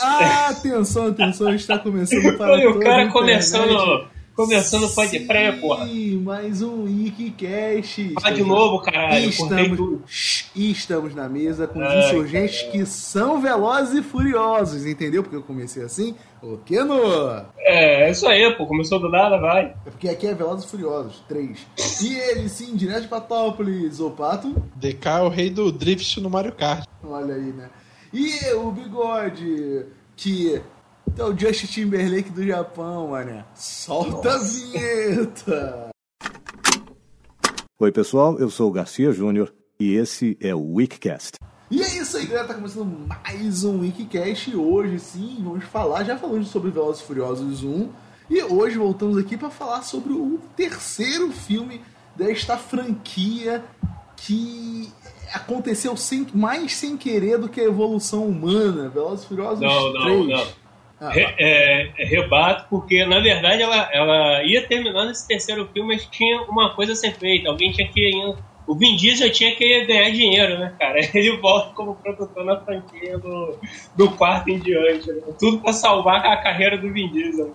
Atenção, atenção, está começando para Olha o cara começando, começando pode pré, porra. Sim, mais um Wikicast. Fala de novo, caralho. E estamos, tudo. estamos na mesa com os insurgentes que são velozes e furiosos, entendeu? Porque eu comecei assim. O que no? É, é isso aí, pô. Começou do nada, vai. É porque aqui é Velozes e Furiosos, três. E ele sim, direto de Patópolis, o Pato. DK é o rei do drift no Mario Kart. Olha aí, né? E o Bigode, que é o Justin Timberlake do Japão, mané. Solta a vinheta! Oi, pessoal, eu sou o Garcia Júnior e esse é o Weekcast. E é isso aí, galera. Tá começando mais um Wikicast. E hoje, sim, vamos falar. Já falamos sobre Velozes e Furiosos 1. E hoje voltamos aqui para falar sobre o terceiro filme desta franquia que aconteceu sem, mais sem querer do que a evolução humana. Velozes e Furiosos Não, não, 3. não. Ah, Re- é, é, rebato, porque na verdade ela, ela ia terminar nesse terceiro filme, mas tinha uma coisa a ser feita. Alguém tinha que. O Vin Diesel tinha que ganhar dinheiro, né, cara? Ele volta como produtor na franquia do, do quarto em diante. né? Tudo pra salvar a carreira do Vin Diesel.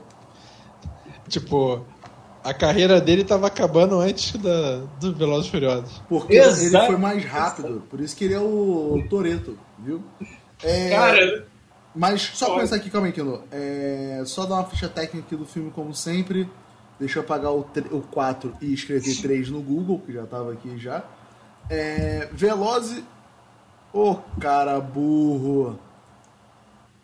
Tipo, a carreira dele tava acabando antes da, do Velozes e Furiosos. Porque Exato. ele foi mais rápido. Por isso que ele é o Toreto, viu? É, Cara, Mas só Olha. começar aqui, calma aí, Kino. É, só dar uma ficha técnica aqui do filme, como sempre. Deixa eu apagar o, o 4 e escrever 3 no Google, que já tava aqui já. É, Veloze. Ô, cara burro.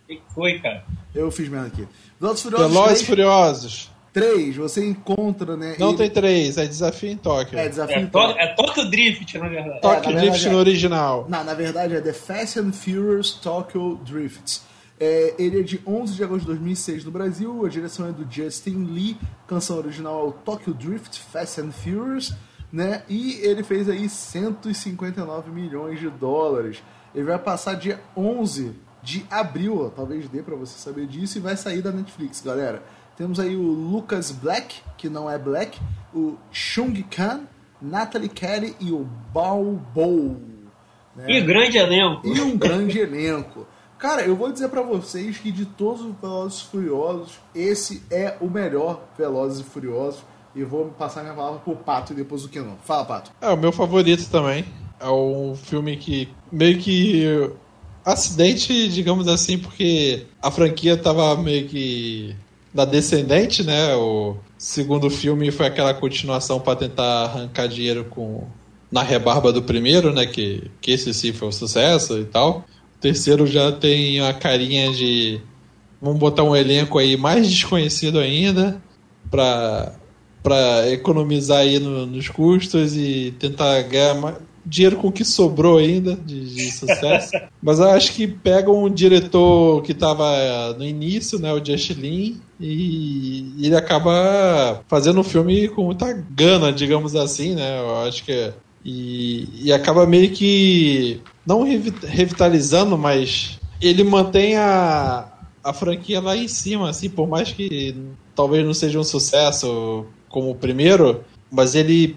o que foi, cara? Eu fiz merda aqui. Velozes Furiosos Velozes 3, e Furiosos. 3, você encontra, né? Não ele- tem três, é desafio em Tóquio. É, desafio É, em Tóquio. é Tokyo Drift, na verdade. É, Tóquio na Drift verdade, no é. original. Não, na verdade é The Fast and Furious Tokyo Drifts. É, ele é de 11 de agosto de 2006 no Brasil, a direção é do Justin Lee, canção original é o Tokyo Drift Fast and Furious, né? E ele fez aí 159 milhões de dólares. Ele vai passar dia 11 de abril, ó, talvez dê pra você saber disso, e vai sair da Netflix, galera. Temos aí o Lucas Black, que não é Black, o Chung Khan, Natalie Kelly e o Bao Bo. né? E grande elenco. E um grande elenco. Cara, eu vou dizer pra vocês que de todos os Velozes e Furiosos, esse é o melhor Velozes e Furiosos. E vou passar minha palavra pro Pato e depois o Kenon. Fala, Pato. É o meu favorito também. É um filme que meio que acidente, digamos assim, porque a franquia tava meio que na descendente, né? O segundo filme foi aquela continuação para tentar arrancar dinheiro com na rebarba do primeiro, né? Que, que esse sim foi um sucesso e tal. O terceiro já tem a carinha de vamos botar um elenco aí mais desconhecido ainda para para economizar aí no- nos custos e tentar ganhar mais dinheiro com o que sobrou ainda de, de sucesso. Mas eu acho que pega um diretor que estava no início, né, o Just Lin, e ele acaba fazendo um filme com muita gana, digamos assim, né? Eu acho que é- e, e acaba meio que não revi- revitalizando, mas ele mantém a, a franquia lá em cima, assim, por mais que talvez não seja um sucesso como o primeiro, mas ele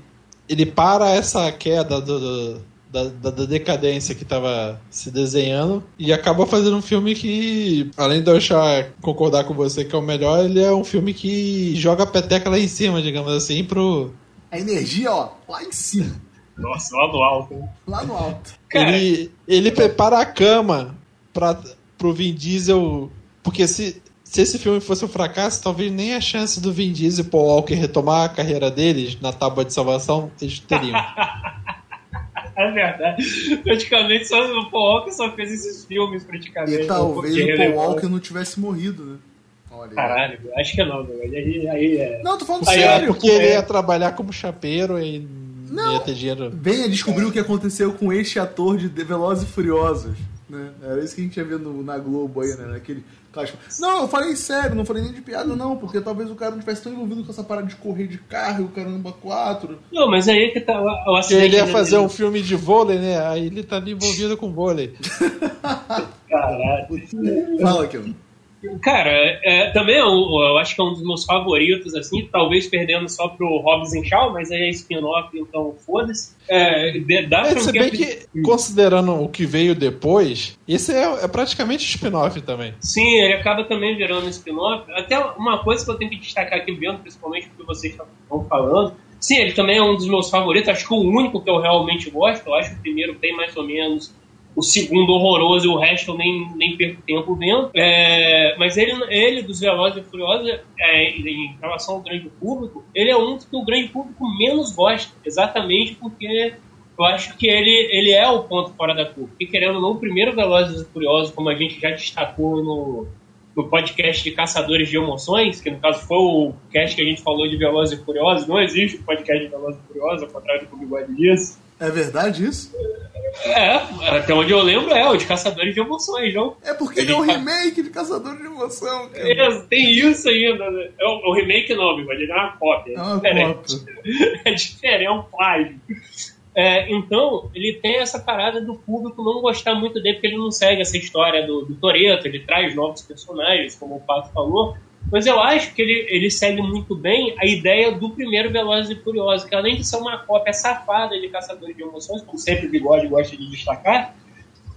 ele para essa queda do, do- da, da- da decadência que estava se desenhando e acaba fazendo um filme que, além de eu achar, concordar com você que é o melhor, ele é um filme que joga a peteca lá em cima, digamos assim, pro. A energia, ó, lá em cima. Nossa, lá do alto. hein? Lá no alto. Cara, Ele, ele prepara a cama para pro Vin Diesel. Porque se, se esse filme fosse um fracasso, talvez nem a chance do Vin Diesel e Paul Walker retomar a carreira deles na tábua de salvação eles teriam. É verdade. Praticamente só o Paul Walker só fez esses filmes, praticamente. E talvez o Paul relevante. Walker não tivesse morrido, né? Olha aí. Caralho, acho que não, meu. Aí, aí é. Não, tô falando Aí, sério. Porque ele ia trabalhar como chapeiro e não ia ter dinheiro. Venha descobrir o que aconteceu com este ator de The Velozes e Furiosos. Né? Era isso que a gente ia ver no- na Globo aí, né? Naquele clássico. Não, eu falei sério, não falei nem de piada, não, porque talvez o cara não tivesse tão envolvido com essa parada de correr de carro e o caramba 4. Não, mas aí que tá o, acidente. ele ia dele. fazer um filme de vôlei, né? Aí ele tá ali envolvido com vôlei. Caralho. Fala aqui, mano. Cara, é, também é um, eu acho que é um dos meus favoritos, assim, talvez perdendo só pro Hobbs and Shaw, mas aí é spin-off, então foda-se. É, dá é, se bem que, considerando o que veio depois, esse é, é praticamente spin-off também. Sim, ele acaba também virando spin-off. Até uma coisa que eu tenho que destacar aqui vendo, principalmente porque vocês estão falando, sim, ele também é um dos meus favoritos, acho que o único que eu realmente gosto, eu acho que o primeiro tem mais ou menos o segundo horroroso e o resto eu nem, nem perco tempo vendo. É, mas ele, ele, dos Velozes e Furiosos, é, em relação ao grande público, ele é um que o grande público menos gosta, exatamente porque eu acho que ele, ele é o ponto fora da curva. Porque, querendo ou não, o primeiro Velozes e Furiosos, como a gente já destacou no, no podcast de Caçadores de Emoções, que no caso foi o cast que a gente falou de Velozes e Furiosos, não existe o podcast de Velozes e Furiosos, ao contrário do que o Bigode disse. É verdade isso? É, até onde eu lembro é o de Caçadores de Emoções, não? É porque ele é um remake de Caçadores de Emoção, cara. É, tem isso ainda. Né? É o, o remake não, mas ele é uma cópia. É, uma diferente. Cópia. é diferente, é um plágio. É, então, ele tem essa parada do público não gostar muito dele, porque ele não segue essa história do, do Toreto, ele traz novos personagens, como o Pato falou, mas eu acho que ele, ele segue muito bem a ideia do primeiro Velozes e Furiosos, que além de ser uma cópia safada de Caçadores de Emoções, como sempre o Bigode gosta de destacar,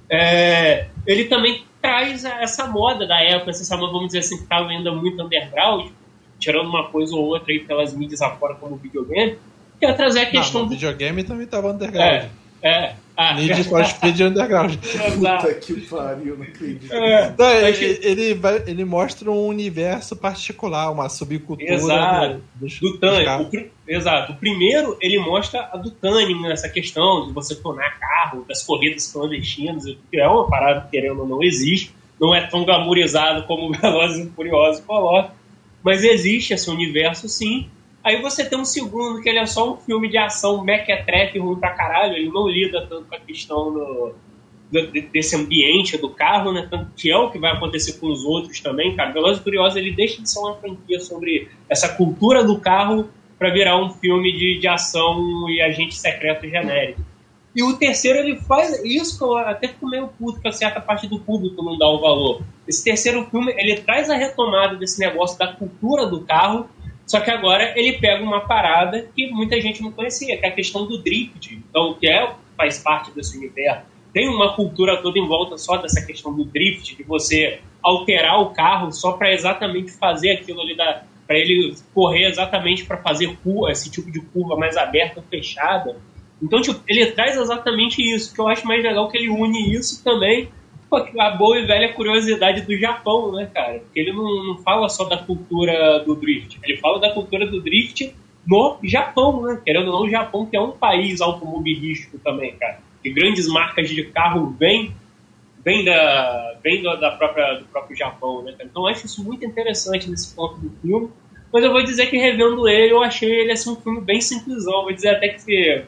é, ele também traz essa moda da época, essa moda, vamos dizer assim, que estava ainda muito underground, tirando uma coisa ou outra aí pelas mídias afora como videogame, que é trazer a questão... Não, do videogame também estava underground. É, é. Ah, Need for Speed Underground. Puta que pariu, não acredito. É, não, ele, ele, vai, ele, mostra um universo particular, uma subcultura exato, do, do, do Tânia. Exato. O primeiro, ele mostra a do Tânia nessa questão de você tornar carro, das corridas clandestinas, que é uma parada que, querendo ou não, existe. Não é tão glamourizado como o Velozes e Furiosos coloca. Mas existe esse universo, sim. Aí você tem um segundo, que ele é só um filme de ação mequetrefe ruim pra caralho, ele não lida tanto com a questão do, do, desse ambiente do carro, né? Tanto que é o que vai acontecer com os outros também, cara. Velozes e Furiosos, ele deixa de ser uma franquia sobre essa cultura do carro para virar um filme de, de ação e agente secreto genérico. E o terceiro, ele faz isso que eu até fico meio puto, que a certa parte do público não dá o valor. Esse terceiro filme, ele traz a retomada desse negócio da cultura do carro só que agora ele pega uma parada que muita gente não conhecia, que é a questão do drift. Então, que é, faz parte desse universo. Tem uma cultura toda em volta só dessa questão do drift, de você alterar o carro só para exatamente fazer aquilo ali para ele correr exatamente para fazer curva, esse tipo de curva mais aberta ou fechada. Então, tipo, ele traz exatamente isso, que eu acho mais legal que ele une isso também a boa e velha curiosidade do Japão, né, cara? Porque ele não, não fala só da cultura do drift, ele fala da cultura do drift no Japão, né? Querendo ou não, o Japão que é um país automobilístico também, cara. Que grandes marcas de carro vêm vem da, vem da própria, do próprio Japão, né, cara? Então eu acho isso muito interessante nesse ponto do filme. Mas eu vou dizer que revendo ele, eu achei ele assim, um filme bem simplesão. Vou dizer até que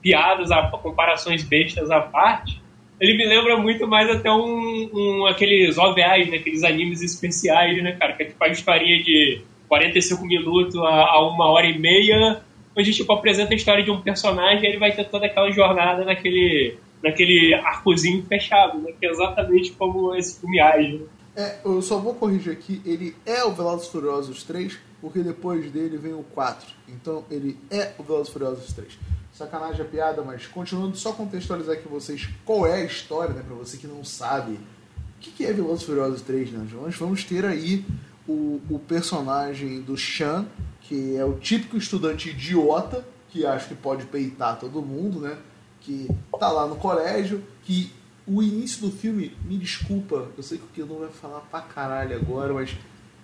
piadas, comparações bestas à parte, ele me lembra muito mais até um, um aqueles OVAs, né, aqueles animes especiais, né, cara? Que é tipo a história de 45 minutos a, a uma hora e meia, onde tipo apresenta a história de um personagem e ele vai ter toda aquela jornada naquele, naquele arcozinho fechado, né? Que é exatamente como esse filme age. É, eu só vou corrigir aqui, ele é o Velozes Furiosos 3, porque depois dele vem o 4. Então ele é o Velozes Furiosos 3 sacanagem a piada, mas continuando só contextualizar aqui vocês qual é a história, né, pra você que não sabe. O que, que é Velozes Furiosos 3, né? Nós vamos ter aí o, o personagem do Sean, que é o típico estudante idiota, que acho que pode peitar todo mundo, né? Que tá lá no colégio, que o início do filme, me desculpa, eu sei que o não vai falar pra caralho agora, mas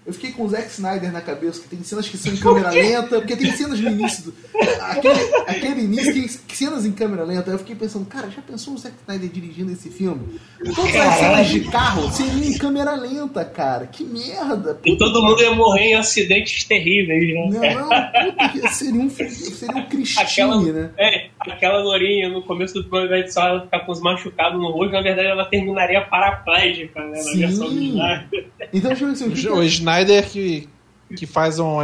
eu fiquei com o Zack Snyder na cabeça, que tem cenas que são em câmera lenta, porque tem cenas no início. Do, aquele, aquele início tem cenas em câmera lenta. Eu fiquei pensando, cara, já pensou o Zack Snyder dirigindo esse filme? Todas as cenas de carro seriam em câmera lenta, cara. Que merda. E todo mundo ia morrer em acidentes terríveis, né? Não, não puta, que seria um, seria um Christine, aquela, né? É, aquela lourinha no começo do de só ela ficar com os machucados no rosto, na verdade ela terminaria paraplégica, né? Na Sim. versão do Snyder. Então, deixa eu ver se o Snyder que, que faz um,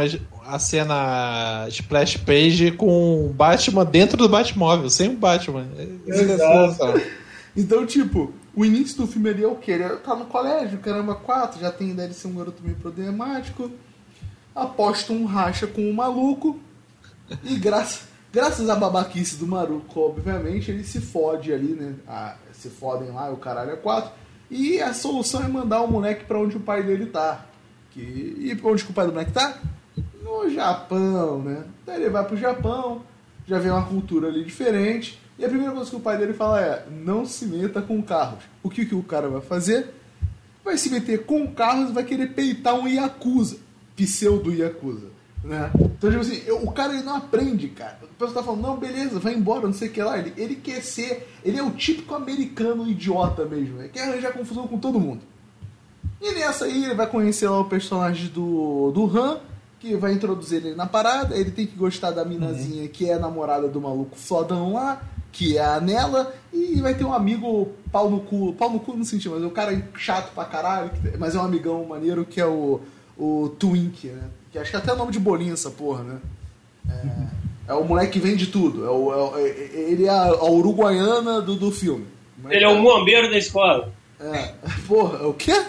a cena splash page com o Batman dentro do Batmóvel, sem o Batman. Exato. então, tipo, o início do filme ali é o quê? Ele tá no colégio, caramba, quatro, já tem ideia de ser um garoto meio problemático. Aposta um racha com um maluco. E graças, graças à babaquice do maluco, obviamente, ele se fode ali, né? Ah, se fodem lá, o caralho é quatro. E a solução é mandar o moleque pra onde o pai dele tá. Que, e onde o pai do moleque tá? No Japão, né? Daí ele vai pro Japão, já vê uma cultura ali diferente. E a primeira coisa que o pai dele fala é: não se meta com carros. O que, que o cara vai fazer? Vai se meter com carros e vai querer peitar um Yakuza, pseudo Yakuza. Né? Então, tipo assim, eu- o cara ele não aprende, cara. O pessoal tá falando, não, beleza, vai embora, não sei o que lá. Ele, ele quer ser. Ele é o típico americano idiota mesmo. Ele quer arranjar confusão com todo mundo. E nessa aí ele vai conhecer lá o personagem do, do Han, que vai introduzir ele na parada. Ele tem que gostar da minazinha que é a namorada do maluco fodão lá, que é a Nela. E vai ter um amigo pau no cu, pau no cu no sentido, mas é um cara chato pra caralho, mas é um amigão maneiro que é o, o Twink, né? Que acho que até é nome de bolinha essa porra, né? É, é o moleque que vende tudo. É o, é o- é- ele é a, a uruguaiana do, do filme. Ele é o muambeiro da escola. É, porra, é o quê?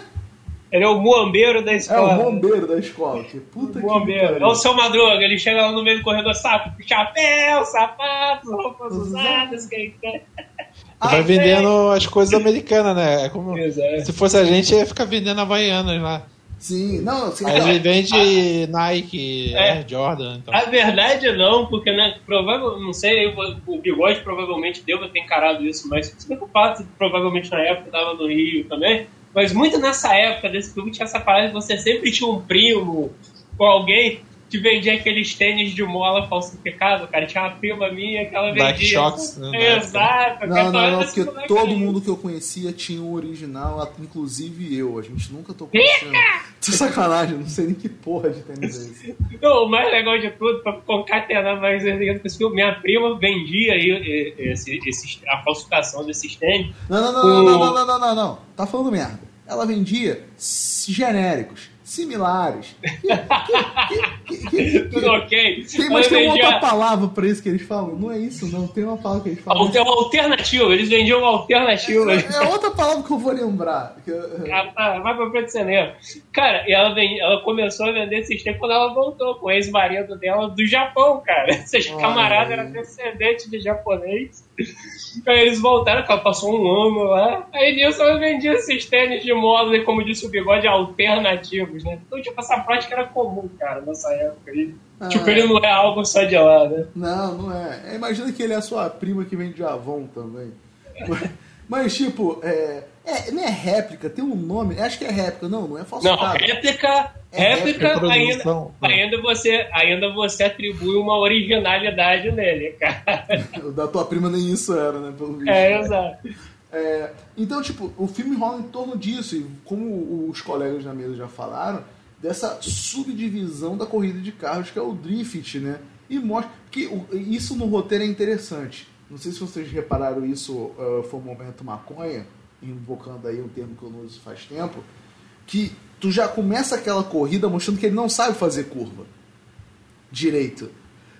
Ele é o muambeiro da É escola. o bombeiro da escola. Que puta que Muambeiro. pariu. É o seu Madruga, ele chega lá no meio do corredor, saco, chapéu, sapatos, roupas usadas, quem quer. Vai Ah, vendendo as coisas americanas, né? É como Exato. se fosse a gente, ia ficar vendendo Havaianas lá. Sim, não, assim, Aí ele vende Nike, É. né, Jordan. Então. A verdade não, porque né, provável, não sei, eu- o Bigode provavelmente deva ter encarado isso, mas se que o Pato provavelmente na época estava no Rio também, mas muito nessa época desse filme tinha essa parada de você sempre tinha um primo ou alguém que vendia aqueles tênis de mola falsificado, cara. Tinha uma prima minha que ela vendia. Black Shocks. Né? Exato. Não, não, não, não porque todo mundo que eu conhecia tinha o um original, inclusive eu. A gente nunca tocou Tô sacanagem, não sei nem que porra de tênis é esse. Não, o mais legal de tudo, pra concatenar mais filme, minha prima vendia esse, esse, a falsificação desses tênis. Não, não, não, não, não, não, não, não, não. Tá falando merda. Ela vendia genéricos similares. Que, que, que, Tudo ok. tem, mas tem vendia- outra palavra pra isso que eles falam. Não é isso, não. Tem uma palavra que eles falam. Alter- alternativo, eles vendiam alternativo. É outra palavra que eu vou lembrar. eu- Ah, tá, vai pra frente cinema. Cara, e ela, vem, ela começou a vender esses tempos quando ela voltou com o ex-marido dela do Japão, cara. Esses camaradas eram descendentes de japonês. Aí eles voltaram, ela passou um ano lá. Aí nisso ela vendia esses tênis de moda, como disse o bigode, alternativos, né? Então, tipo, essa prática era comum, cara, nessa época aí. Ah. Tipo, ele não é algo só de lá, né? Não, não é. É, Imagina que ele é a sua prima que vem de Avon também. Mas, tipo, é, é, não é réplica, tem um nome. Acho que é réplica, não, não é Não, falsificado. réplica, É réplica réplica, ainda, ainda, você, ainda você atribui uma originalidade nele, cara. O Da tua prima nem isso era, né? Pelo visto. É, exato. É, então, tipo, o filme rola em torno disso, e como os colegas na mesa já falaram, dessa subdivisão da corrida de carros que é o drift, né? E mostra que isso no roteiro é interessante. Não sei se vocês repararam isso, ah, foi um momento maconha, invocando aí um termo que eu não uso faz tempo, que tu já começa aquela corrida mostrando que ele não sabe fazer curva direito.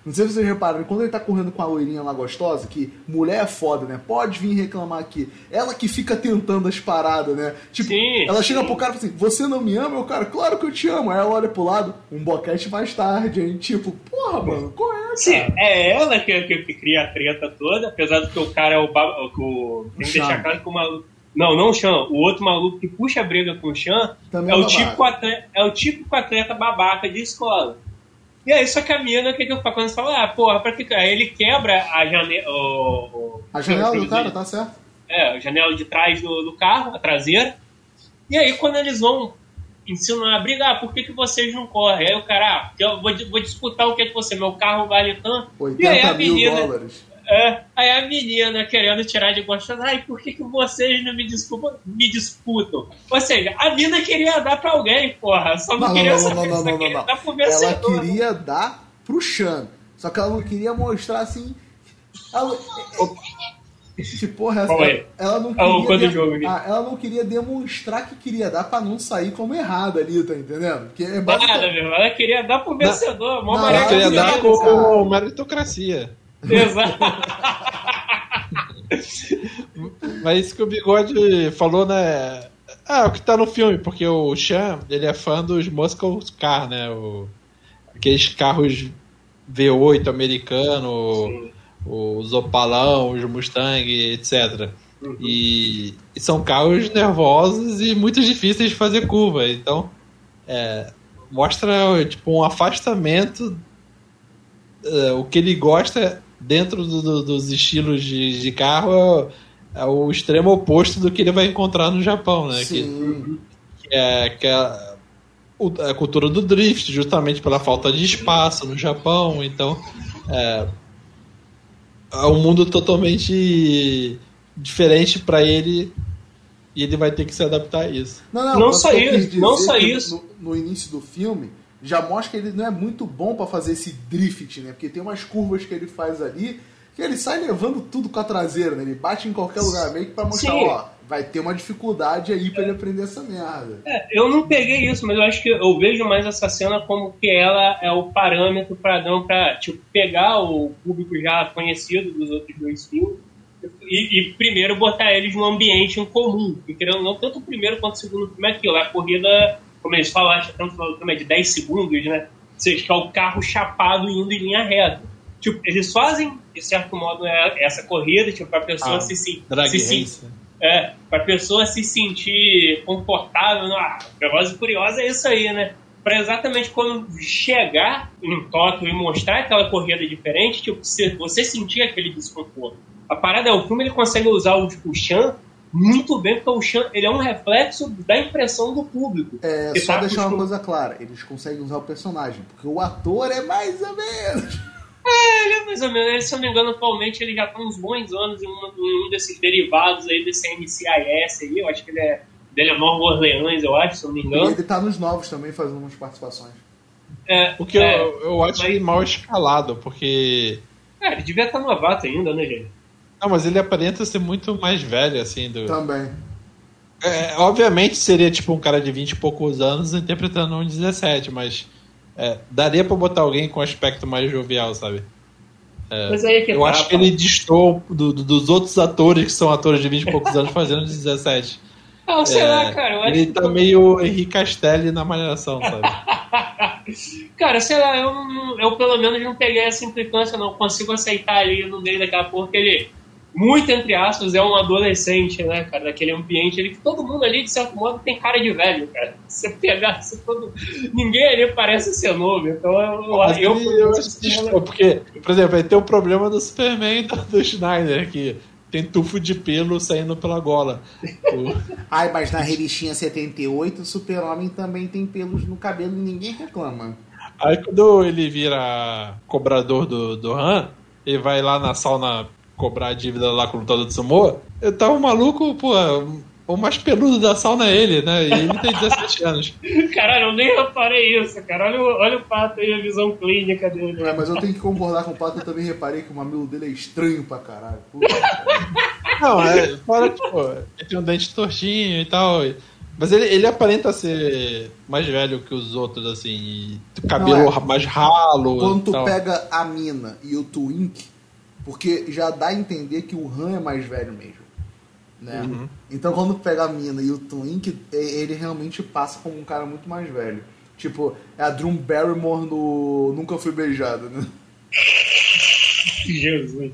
Não sei se vocês repararam, quando ele tá correndo com a loirinha lá gostosa, que mulher é foda, né? Pode vir reclamar aqui. Ela que fica tentando as paradas, né? Tipo, Sim, ela chega sim. pro cara e fala assim: Você não me ama? Eu, cara, claro que eu te amo. Aí ela olha pro lado, um boquete mais tarde, hein? Tipo, porra, mano, qual é, Sim, cara? é ela que, que, que cria a treta toda, apesar do que o cara é o. o- o tem que deixar claro que o maluco. Não, não o Chan. O outro maluco que puxa a briga com o Chan Também é é o, típico atleta, é o típico atleta babaca de escola. E aí, só que a mina, o que, que eu falo? Quando você fala, ah, porra, pra que. Aí ele quebra a janela. O, A janela do cara, tá certo? É, a janela de trás do, do carro, a traseira. E aí, quando eles vão ensinar a brigar, por que, que vocês não correm? Aí o cara, ah, eu vou, vou disputar o que, que você, meu carro vale tanto. E aí 80 a mil menina, dólares. É, aí a menina querendo tirar de gosto, ai, por que, que vocês não me disputam, me disputam? Ou seja, a mina queria dar pra alguém, porra, só não, Não, não, queria não, saber, não, não, não, não, queria não. dar pro Ela queria dar pro Chan. Só que ela não queria mostrar assim. Ela... Que porra é essa? É? Ela não o queria. jogo. Ah, ela não queria demonstrar que queria dar pra não sair como errada ali, tá entendendo? Porque é Nada, basicamente. meu, ela queria dar pro vencedor, mó Não, maneira ela queria dar com cara. meritocracia. Exato. Mas isso que o Bigode falou, né? Ah, o que tá no filme, porque o Chan, ele é fã dos Muscle Car, né? O, aqueles carros V8 americano, os Opalão, os Mustang, etc. Uhum. E, e, são carros nervosos e muito difíceis de fazer curva. Então, é, mostra tipo um afastamento. É, o que ele gosta dentro do, do, dos estilos de, de carro é, é, o extremo oposto do que ele vai encontrar no Japão, né? Sim. Que, que é, que é a cultura do drift, justamente pela falta de espaço no Japão. Então, é, é um mundo totalmente diferente para ele e ele vai ter que se adaptar a isso. Não, não, não só isso, não só isso. No, no, início do filme já mostra que ele não é muito bom para fazer esse drift, né? Porque tem umas curvas que ele faz ali que ele sai levando tudo com a traseira, né? Ele bate em qualquer lugar meio que para mostrar, Sim. ó, vai ter uma dificuldade aí para ele aprender essa merda. É, eu não peguei isso, mas eu acho que eu vejo mais essa cena como que ela é o parâmetro padrão para tipo pegar o público já conhecido dos outros dois filmes e, e, primeiro botar eles num ambiente em comum. Querendo não, tanto o primeiro quanto o segundo filme é aquilo. A corrida, como eles falaram, acho que estamos falando é de 10 segundos, né? Ou seja, que é o carro chapado indo em linha reta. Tipo, eles fazem, de certo modo, é, essa corrida, tipo, pra pessoa ah, se, se, se, é, pra pessoa se sentir confortável. Ah, Veloz e Curiosa é isso aí, né? Para exatamente quando chegar em Tóquio e mostrar aquela corrida diferente, tipo, você sentir aquele desconforto. A parada é, o filme ele consegue usar o, o Chan muito bem, porque o Chan ele é um reflexo da impressão do público. É, só tá deixar uma coisa clara, eles conseguem usar o personagem, porque o ator é mais ou menos. É, ele é mais ou menos. Ele, se eu não me engano, atualmente ele já tá uns bons anos em um, em um desses derivados aí desse MCIS aí. Eu acho que ele é. Dele é Nova Orleans, eu acho, se eu não me engano. E ele tá nos novos também, fazendo umas participações. É, o que é, eu, eu acho mas... mal escalado, porque. É, ele devia estar novato ainda, né, gente? Não, mas ele aparenta ser muito mais velho, assim. Do... Também. É, obviamente seria tipo um cara de 20 e poucos anos interpretando um 17, mas é, daria pra botar alguém com aspecto mais jovial, sabe? É, mas aí é que eu tá, acho que ele distou do, do, dos outros atores que são atores de 20 e poucos anos fazendo 17. Não, sei é, lá, cara. ele tá que... meio Henrique Castelli na malhação, sabe? cara, sei lá, eu, eu pelo menos não peguei essa implicância, não consigo aceitar ali no meio daquela porra que ele muito entre aspas, é um adolescente, né, cara, daquele ambiente ali que todo mundo ali, de certo modo, tem cara de velho, cara. Você pegar, você todo... ninguém ali parece ser novo, então eu, Mas eu, eu, eu assisto, porque, por exemplo, aí tem o problema do Superman do, do Schneider, que tem tufo de pelo saindo pela gola. Ai, mas na revistinha 78, o Super-Homem também tem pelos no cabelo e ninguém reclama. Aí quando ele vira cobrador do, do Han, ele vai lá na sauna cobrar a dívida lá com o lutador de sumô, eu tava maluco, pô, o mais peludo da sauna é ele, né? E ele tem 17 anos. Caralho, eu nem reparei isso, cara. Olha, olha o Pato aí, a visão clínica dele. É, mas eu tenho que concordar com o Pato, eu também reparei que o mamilo dele é estranho pra caralho. Puta, Não, é, fora que, pô, ele tem um dente tortinho e tal. Mas ele, ele aparenta ser mais velho que os outros, assim, cabelo é. mais ralo. Quando tu pega a mina e o Twink, porque já dá a entender que o Han é mais velho mesmo. Né? Uhum. Então quando pega a mina e o Twink, ele realmente passa como um cara muito mais velho. Tipo, é a Drew Barrymore no Nunca Fui Beijado, né? Jesus.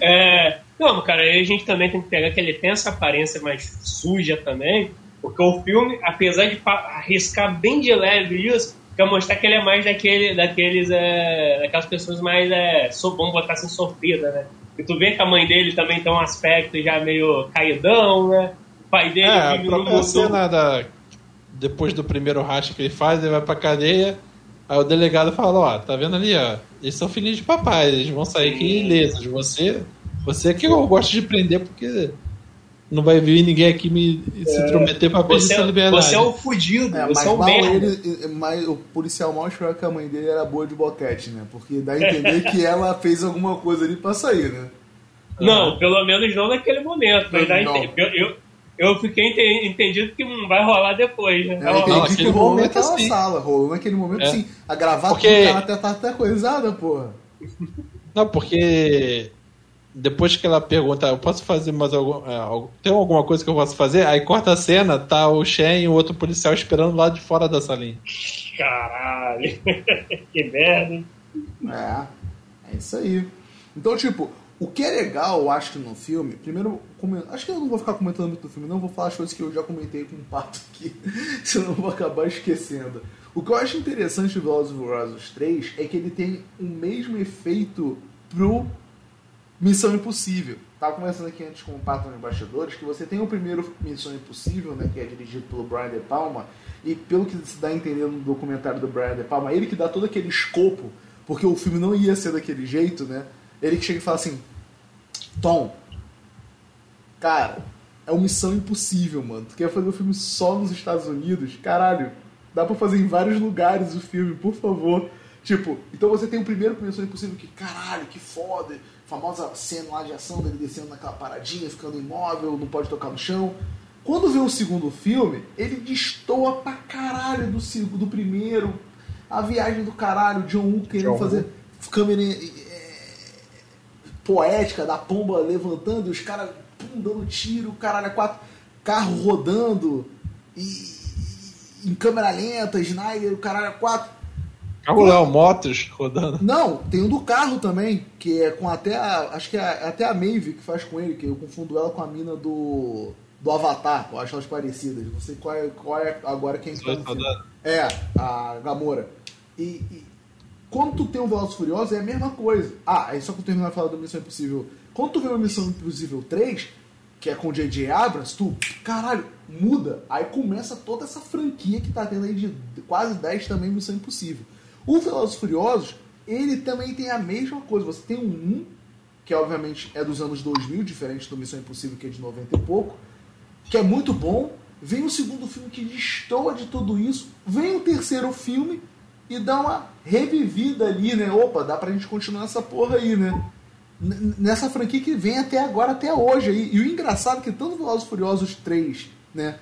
É, não, cara, aí a gente também tem que pegar que ele tem essa aparência mais suja também, porque o filme, apesar de arriscar bem de leve isso, quer mostrar que ele é mais daquele, daqueles, é, daquelas pessoas mais, é, so, vamos botar assim, sofrida, né? E tu vê que a mãe dele também tem um aspecto já meio caidão, né? O pai dele é, vive a própria cena da, depois do primeiro racha que ele faz, ele vai pra cadeia, aí o delegado fala, ó, tá vendo ali, ó, eles são filhinhos de papai, eles vão sair aqui ilesos, você, você é que eu gosto de prender porque não vai vir ninguém aqui me se é. intrometer pra pedir essa liberdade. Você é o fudido, é, você é o merda. Ele, mas o policial mal esperava que a mãe dele era boa de boquete, né? Porque dá a entender que ela fez alguma coisa ali pra sair, né? Não, pelo menos não naquele momento. Mas não. Eu, eu, eu fiquei entendido que não vai rolar depois, né? Eu entendi que rolou naquela assim. sala, rolou naquele momento é. sim. A gravata porque... tá até, tá até coisada, porra. Não, porque depois que ela pergunta, eu posso fazer mais algum. É, tem alguma coisa que eu posso fazer? Aí corta a cena, tá o Shen e o outro policial esperando lá de fora da salinha. Caralho, que merda, hein? É, é isso aí. Então, tipo, o que é legal, eu acho que no filme, primeiro, acho que eu não vou ficar comentando muito do filme, não vou falar as coisas que eu já comentei com o Pato aqui, senão eu vou acabar esquecendo. O que eu acho interessante do Velozes e Furiosos 3 é que ele tem o mesmo efeito pro Missão Impossível. Tava conversando aqui antes com o Pato nos bastidores que você tem o primeiro Missão Impossível, né, que é dirigido pelo Brian De Palma, e pelo que se dá a entender no documentário do Brian De Palma, ele que dá todo aquele escopo, porque o filme não ia ser daquele jeito, né? Ele que chega e fala assim: Tom, cara, é uma missão impossível, mano. Tu quer fazer o um filme só nos Estados Unidos? Caralho, dá pra fazer em vários lugares o filme, por favor. Tipo, então você tem o primeiro Missão Impossível que, caralho, que foda, famosa cena lá de ação dele descendo naquela paradinha, ficando imóvel, não pode tocar no chão. Quando vê o segundo filme, ele destoa pra caralho do, do primeiro. A viagem do caralho, John Woo querendo John fazer câmera poética da pomba levantando, os caras dando tiro, caralho, quatro carro rodando e, e, em câmera lenta, Snyder, o caralho, quatro. Carro Motos rodando. Não, tem um do carro também, que é com até a, acho que é até a Maeve que faz com ele, que eu confundo ela com a mina do do Avatar, eu acho elas parecidas. Não sei qual é, qual é agora quem está É, a Gamora. E, e, quando tu tem um Velozes Furiosos, é a mesma coisa. Ah, aí só que eu terminar de falar da Missão Impossível. Quando tu vê uma Missão Impossível 3, que é com o J.J. Abrams, tu, caralho, muda. Aí começa toda essa franquia que tá tendo aí de quase 10 também Missão Impossível. O Velozes Furiosos, ele também tem a mesma coisa. Você tem um 1, que obviamente é dos anos 2000, diferente do Missão Impossível, que é de 90 e pouco, que é muito bom. Vem o segundo filme que destoa de tudo isso. Vem o terceiro filme e dá uma revivida ali, né? Opa, dá pra gente continuar essa porra aí, né? Nessa franquia que vem até agora, até hoje aí. E o engraçado é que tanto Velozes Furiosos 3, né?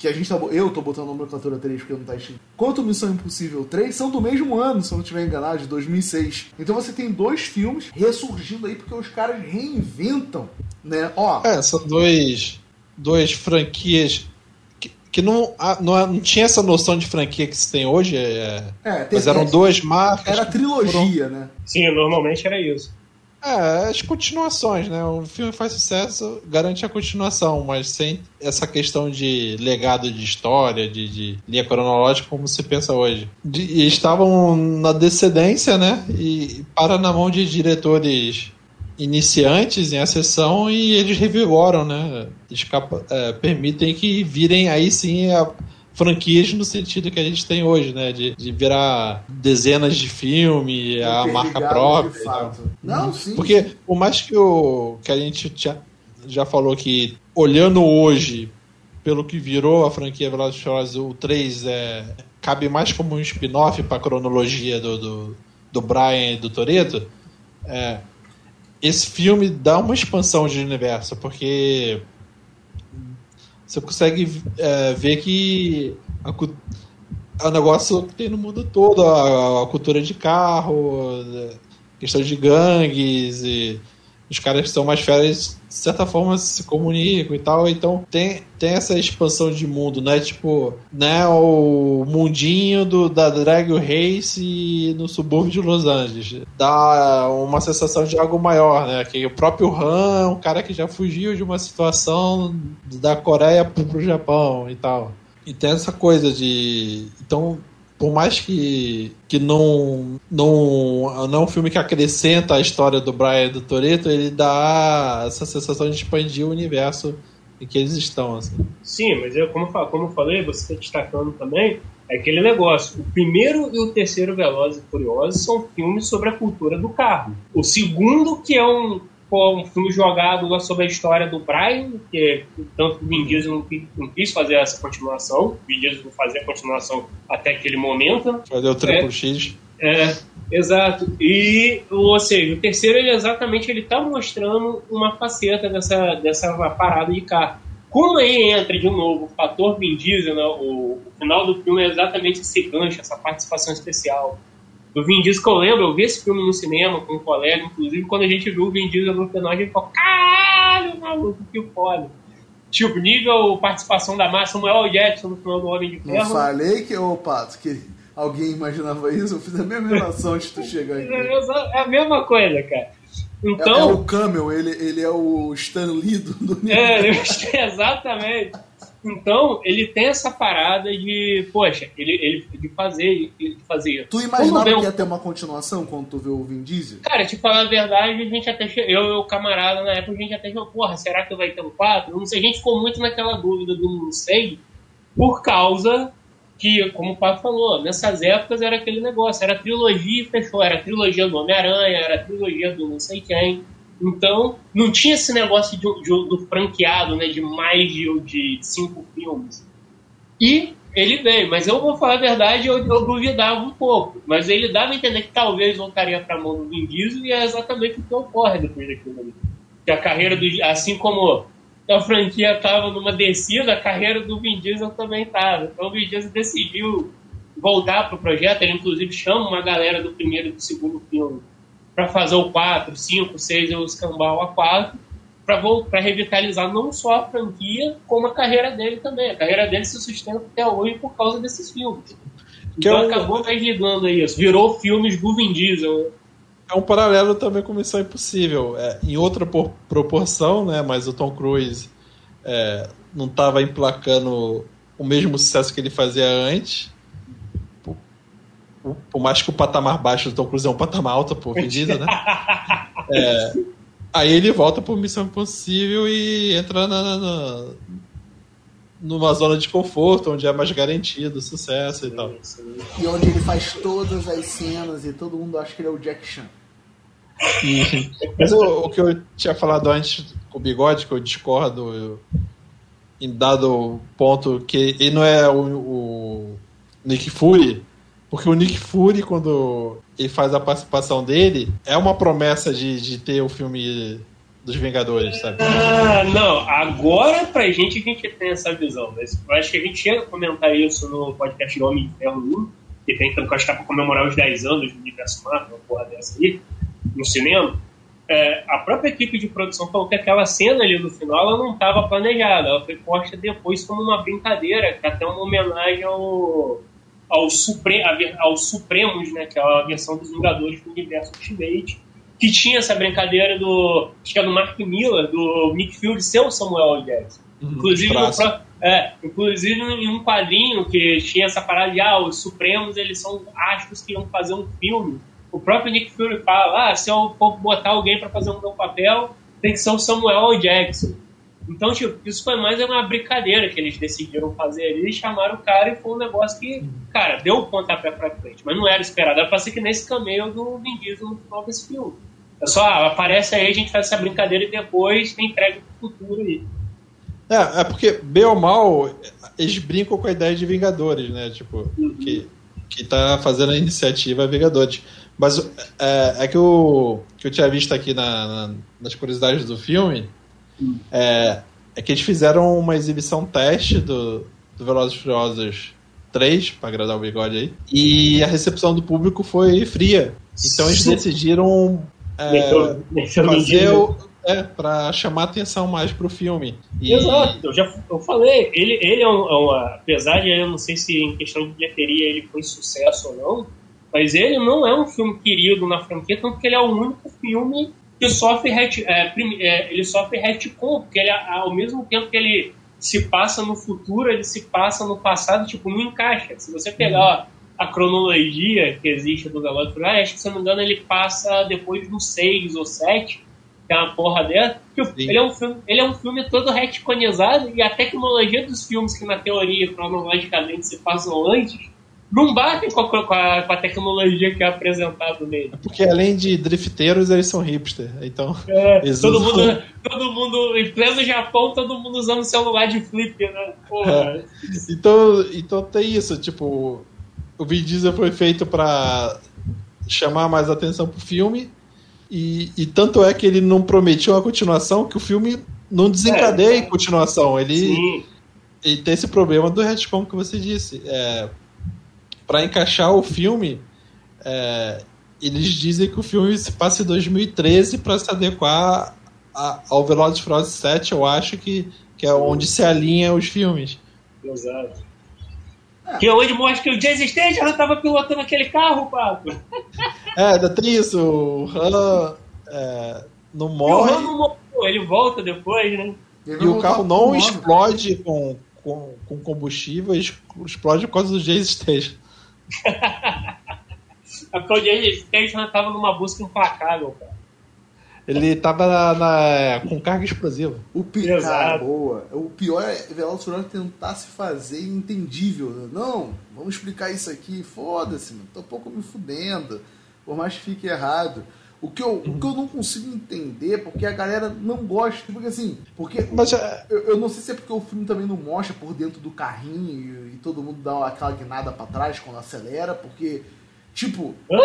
Que a gente tá. Eu tô botando a nomenclatura 3 porque não tá escrito. Quanto Missão Impossível 3 são do mesmo ano, se eu não estiver enganado, de 2006. Então você tem dois filmes ressurgindo aí porque os caras reinventam, né? Ó. É, são dois. Dois franquias que não, não, não, tinha essa noção de franquia que se tem hoje. É, é mas eram duas marcas. Era trilogia, foram... né? Sim, normalmente era isso. É, as continuações, né? O filme faz sucesso, garante a continuação, mas sem essa questão de legado de história, de, de linha cronológica, como se pensa hoje. De, e estavam na descendência, né? E para na mão de diretores iniciantes em acessão e eles revigoram, né? Escapa, é, permitem que virem aí sim a franquias no sentido que a gente tem hoje, né? De, de virar dezenas de filme, a marca própria. Não, sim. Porque por mais que, o, que a gente já, já falou que olhando hoje pelo que virou a franquia Velozes Furiosos, o 3 é, cabe mais como um spin-off para a cronologia do, do, do Brian e do Toreto. É, esse filme dá uma expansão de universo, porque você consegue é, ver que a, é um negócio que tem no mundo todo, a, a cultura de carro, questão de gangues e os caras que são mais férias, de certa forma, se comunicam e tal. Então tem, tem essa expansão de mundo, né? Tipo, né, o mundinho do, da Drag Race no subúrbio de Los Angeles. Dá uma sensação de algo maior, né? Que o próprio Han, um cara que já fugiu de uma situação da Coreia pro Japão e tal. E tem essa coisa de. Então, por mais que, que não, não, não é um filme que acrescenta a história do Brian do Toreto, ele dá essa sensação de expandir o universo em que eles estão. Assim. Sim, mas eu, como, como eu falei, você está destacando também, é aquele negócio. O primeiro e o terceiro Velozes e Furiosos são filmes sobre a cultura do carro. O segundo, que é um um filme jogado sobre a história do Brian, que tanto o Vin Diesel não, quis fazer essa continuação, o Vin Diesel não fazia a continuação até aquele momento. Fazer o Triple é, X. É, exato. E, ou seja, o terceiro, ele exatamente, ele tá mostrando uma faceta dessa, dessa parada de carro. Como aí entra de novo o fator Vin Diesel, né, o, o final do filme é exatamente esse gancho, essa participação especial do Vin Diesel que eu lembro, eu vi esse filme no cinema com um colega, inclusive quando a gente viu o Vin Diesel no final, a gente falou, caralho, maluco, que foda. Tipo, nível participação da massa, Samuel Jackson no final do Homem de Ferro. Não falei que, ô Pato, que alguém imaginava isso, eu fiz a mesma relação antes de tu chegar aqui. É a mesma coisa, cara. Então, é, é o Camel, ele, ele é o Stan Lee do, do É, exatamente. Então, ele tem essa parada de, poxa, ele, ele de fazer, de fazer. Tu imaginava que ia ter uma continuação quando tu viu o Vin Diesel? Cara, te falar a verdade, a gente até eu e o camarada na época, a gente até falou, porra, será que vai ter um 4? Não sei, a gente ficou muito naquela dúvida do não sei, por causa que, como o Pato falou, nessas épocas era aquele negócio, era trilogia e fechou, era trilogia do Homem-Aranha, era trilogia do não sei quem. Então, não tinha esse negócio de, de, do franqueado, né, de mais de, de cinco filmes. E ele veio, mas eu vou falar a verdade, eu, eu duvidava um pouco. Mas ele dava a entender que talvez voltaria para a mão do Vin Diesel e é exatamente o que ocorre depois daquilo ali. Que a carreira do. Assim como a franquia estava numa descida, a carreira do Vin Diesel também estava. Então o Vin Diesel decidiu voltar para o projeto. Ele, inclusive, chama uma galera do primeiro e do segundo filme para fazer o 4, 5, 6 e o escambau a 4 para revitalizar não só a franquia, como a carreira dele também. A carreira dele se sustenta até hoje por causa desses filmes. Que então é um... acabou ligando a isso. Virou filmes do Vin Diesel. É um paralelo também com Missão Impossível. É, em outra por, proporção, né? Mas o Tom Cruise é, não estava emplacando o mesmo sucesso que ele fazia antes por mais que o patamar baixo do Tom Cruise é um patamar alto por medida, né? É, aí ele volta por Missão Impossível e entra na, na, numa zona de conforto, onde é mais garantido o sucesso e tal. E onde ele faz todas as cenas e todo mundo acha que ele é o Jack Chan. E, mas o, o, que eu tinha falado antes com o bigode, que eu discordo eu, em dado ponto que ele não é o, o Nick Fury, porque o Nick Fury, quando ele faz a participação dele, é uma promessa de, de ter o filme dos Vingadores, sabe? Ah, não. Agora, pra gente, a gente tem essa visão. Mas eu acho que a gente chega a comentar isso no podcast do Homem Inferno 1, que tem que acho que pra comemorar os 10 anos do universo Marvel, uma porra dessa aí, no cinema. É, a própria equipe de produção falou que aquela cena ali no final ela não estava planejada, ela foi posta depois como uma brincadeira, até uma homenagem ao aos, Supre aos Supremos, né, que é a versão dos Vingadores do universo Ultimate, que tinha essa brincadeira do, acho que é do Mark Miller, do Nick Fury ser o Samuel. Jackson. Uhum, inclusive, no, é, inclusive em um quadrinho que tinha essa parada de, ah, os Supremos, eles são astros que iam fazer um filme. O próprio Nick Fury fala, ah, se eu for botar alguém para fazer um meu papel, tem que ser o Samuel. Jackson. Então, tipo, isso foi mais uma brincadeira que eles decidiram fazer ali, chamaram o cara e foi um negócio que, cara, deu o pontapé pra frente, mas não era esperado. Era pra ser que nesse cameo do Vin Diesel no final desse filme. É só, ah, aparece aí, a gente faz essa brincadeira e depois tem entrega pro futuro aí. É, é porque, bem ou mal, eles brincam com a ideia de Vingadores, né? Tipo, uhum. que, que tá fazendo a iniciativa Vingadores. Mas é, é que, eu, que eu tinha visto aqui na, na, nas curiosidades do filme é, é que eles fizeram uma exibição teste do, do Velozes e Furiosos 3, para agradar o bigode aí, e a recepção do público foi fria. Então eles decidiram é, fazer o, é, para chamar atenção mais pro filme. E... Exato, eu já eu falei, ele, ele é, um, é uma, apesar de eu não sei se em questão de bilheteria ele foi sucesso ou não, mas ele não é um filme querido na franquia, tanto que ele é o único filme que sofre é, é, ele sofre retcon, porque ele, ao mesmo tempo que ele se passa no futuro, ele se passa no passado, tipo, não encaixa. Se você pegar uhum. a cronologia que existe do Velozes Furiosos, acho que, se não me engano, ele passa depois do 6 ou 7, que é uma porra dela. Ele é, um filme, ele é um filme todo retconizado e a tecnologia dos filmes que, na teoria, cronologicamente, se passam antes, não batem com a, com, a, com a, tecnologia que é apresentado nele. É porque além de drifteiros, eles são hipster. Então. É, todo, usam... mundo, todo mundo, em pleno Japão, todo mundo usando celular de flip, né? É. Então, então tem isso, tipo, o Vin Diesel foi feito para chamar mais atenção pro filme. E, e, tanto é que ele não prometia uma continuação que o filme não desencadeia é, em continuação. Ele, ele tem esse problema do retcon que você disse. É, para encaixar o filme, é, eles dizem que o filme se passa em 2013 para se adequar a, ao Velozes e Furiosos 7, eu acho que, que é onde se alinham os filmes. Exato. Que é onde mostra que o Jason Statham estava pilotando aquele carro, Papo. É, ainda tem isso. O Han é, não E o morre Han não morreu, ele volta depois, né? E o carro não explode com, com, com combustível, explode por causa do Jason Statham. Porque o Jason Statham estava numa busca implacável, cara. Ele tava na, na- com carga explosiva. O pi... Exato. Cara, boa. O pior é Velozes e Furiosos tentar se fazer entendível. Não, vamos explicar isso aqui. Foda-se, mano. Tô um pouco me fudendo. Por mais que fique errado. O que, eu, o que eu não consigo entender, porque a galera não gosta. Porque assim, porque Mas é, eu, eu não sei se é porque o filme também não mostra por dentro do carrinho e, e todo mundo dá aquela guinada pra trás quando acelera, porque, tipo, Hã?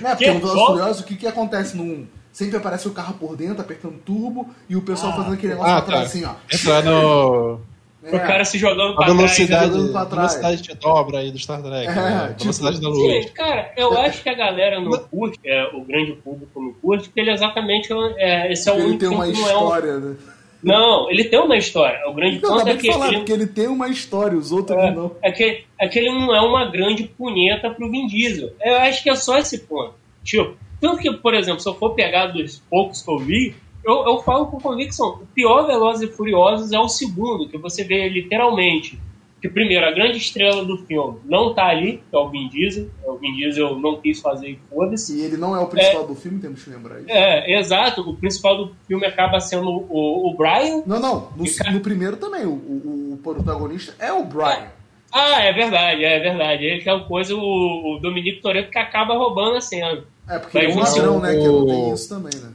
né, porque Que? no Velozes Volta? Furiosos, o que, que acontece num. Sempre aparece o carro por dentro, apertando turbo, e o pessoal Ah. fazendo aquele negócio Ah, pra trás, tá. assim, ó. entrar no. O cara se jogando A pra trás. velocidade, jogando pra trás. velocidade de dobra aí do Star Trek. É, né? tipo, velocidade da luz. Sim, cara, eu acho que a galera não curte, é, o grande público não curte, porque ele exatamente é, esse é o Ele único tem uma que não é um. história, né? Não, ele tem uma história. O grande Eu ponto é que falar, ele, porque ele tem uma história, os outros é, não. é que, é que ele não é uma grande punheta pro Vin Diesel. Eu acho que é só esse ponto. Tipo, tanto que, por exemplo, se eu for pegar dos poucos que eu vi, eu, eu falo com convicção, o pior Velozes e Furiosos é o segundo, que você vê literalmente que, primeiro, a grande estrela do filme não tá ali, que é o Vin Diesel. O Vin Diesel não quis fazer e foda-se. E ele não é o principal do filme, temos que lembrar isso. É, exato. O principal do filme acaba sendo o, o Brian. Não, não, no, no primeiro também, o, o, o protagonista é o Brian. Ah, é verdade, é verdade. Ele que é o coisa, o, o Dominique Toretto que acaba roubando a cena. É, porque Mas é um ladrão, né, que não tem isso também, né?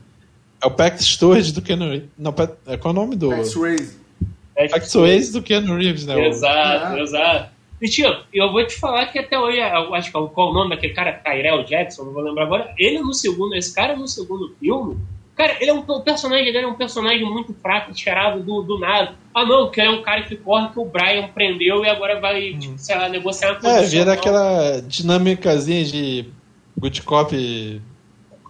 É o Pax Stewart do Keanu Reeves. Não, Pat- é, qual é o nome do. Raze. É, Pax Swayze do Keanu Reeves, né? Exato, É. exato. E, tio, eu vou te falar que até hoje, eu acho que é qual o nome daquele cara, Tyrell Jackson, não vou lembrar agora. Ele no segundo, esse cara no segundo filme, cara, ele é um, o personagem dele é um personagem muito fraco, tirado do, do nada. Ah, não, porque ele é um cara que corre que o Brian prendeu e agora vai, tipo, sei lá, negociar uma É, vira aquela dinâmicazinha de good cop.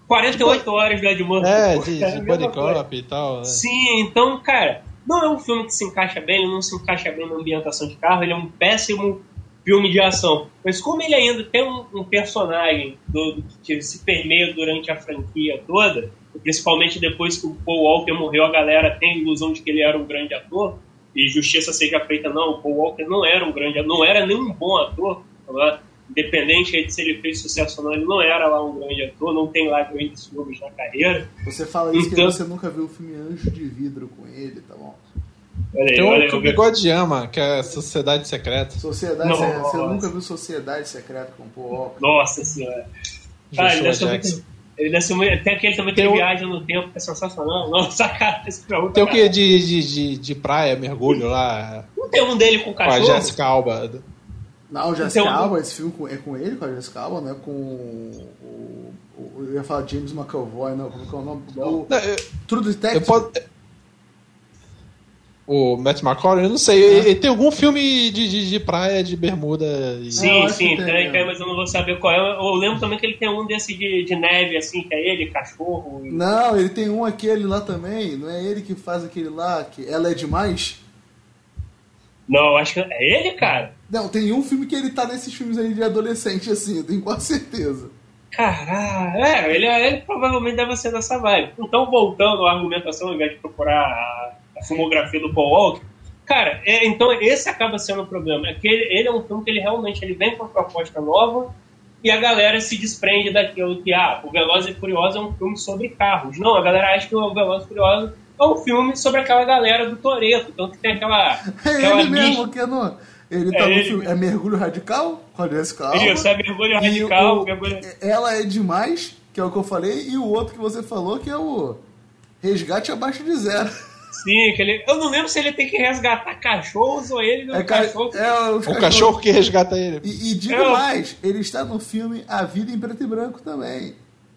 48 horas do Ed Murphy. É, pô. de, a de mesma body coisa. cop e tal. Né? Sim, então, cara, não é um filme que se encaixa bem, ele não se encaixa bem na ambientação de carro, ele é um péssimo filme de ação. Mas como ele ainda tem um, um personagem do, que se permeia durante a franquia toda, e principalmente depois que o Paul Walker morreu, a galera tem a ilusão de que ele era um grande ator, e justiça seja feita, não, o Paul Walker não era um grande não era nem um bom ator? Independente aí de se ele fez sucesso ou não, ele não era lá um grande ator, não tem lá grandes filmes na carreira. Você fala isso Então- porque você nunca viu o filme Anjo de Vidro com ele, tá bom? Olha aí, Tem olha um aí, que o Bigode ama, que é Sociedade Secreta. Sociedade Secreta. Você nunca viu Sociedade Secreta com o Paul Walker? Nossa senhora. Cara, ele deve ser Jackson. muito. Ele deve ser muito. Tem aquele também que Tem um- viaja no tempo, que é sensacional. Nossa, cara, esse é Tem o que de, de, de, de praia, mergulho lá, Não tem um dele com com a cachorro? Jessica Alba. Não, o Jessica Então- Alba, esse filme com- é com ele, com a Jessica Alba, não é com o, o- o- Eu ia falar James McAvoy, não, como que é o nome? O Não, eu, True Detective. posso... O Matt McCollum, eu não sei, É. ele tem algum filme de, de, de praia, de bermuda e... Sim, acho sim, tem, tem, né? tem, mas eu não vou saber qual é. Eu lembro também que ele tem um desse de, de neve, assim, que é ele, cachorro. e- Não, ele tem um aquele lá também, não é ele que faz aquele lá, que ela é demais? Não, acho que é ele, cara. Não, tem um filme que ele tá nesses filmes aí de adolescente, assim, eu tenho quase certeza. Caralho, é, ele, ele provavelmente deve ser dessa vibe. Então, voltando à argumentação, ao invés de procurar a, a filmografia do Paul Walker, cara, é, então esse acaba sendo o problema. É que ele, ele é um filme que ele realmente ele vem com uma proposta nova e a galera se desprende daquilo que, ah, o Velozes e Furiosos é um filme sobre carros. Não, a galera acha que o Velozes e Furiosos é um filme sobre aquela galera do Toreto, então que tem aquela... É aquela ele mesmo, que não. Ele tá É no ele filme. É Mergulho Radical? Com a Jessica. Isso, é mergulho E radical, o- mergulho... Ela é demais, que é o que eu falei, e o outro que você falou, que é o Resgate Abaixo de Zero. Sim, que ele, eu não lembro se ele tem que resgatar cachorros ou ele É, é ca- cachorro. é O cachorro que resgata ele. E, e digo É mais, ele está no filme A Vida em Preto e Branco também.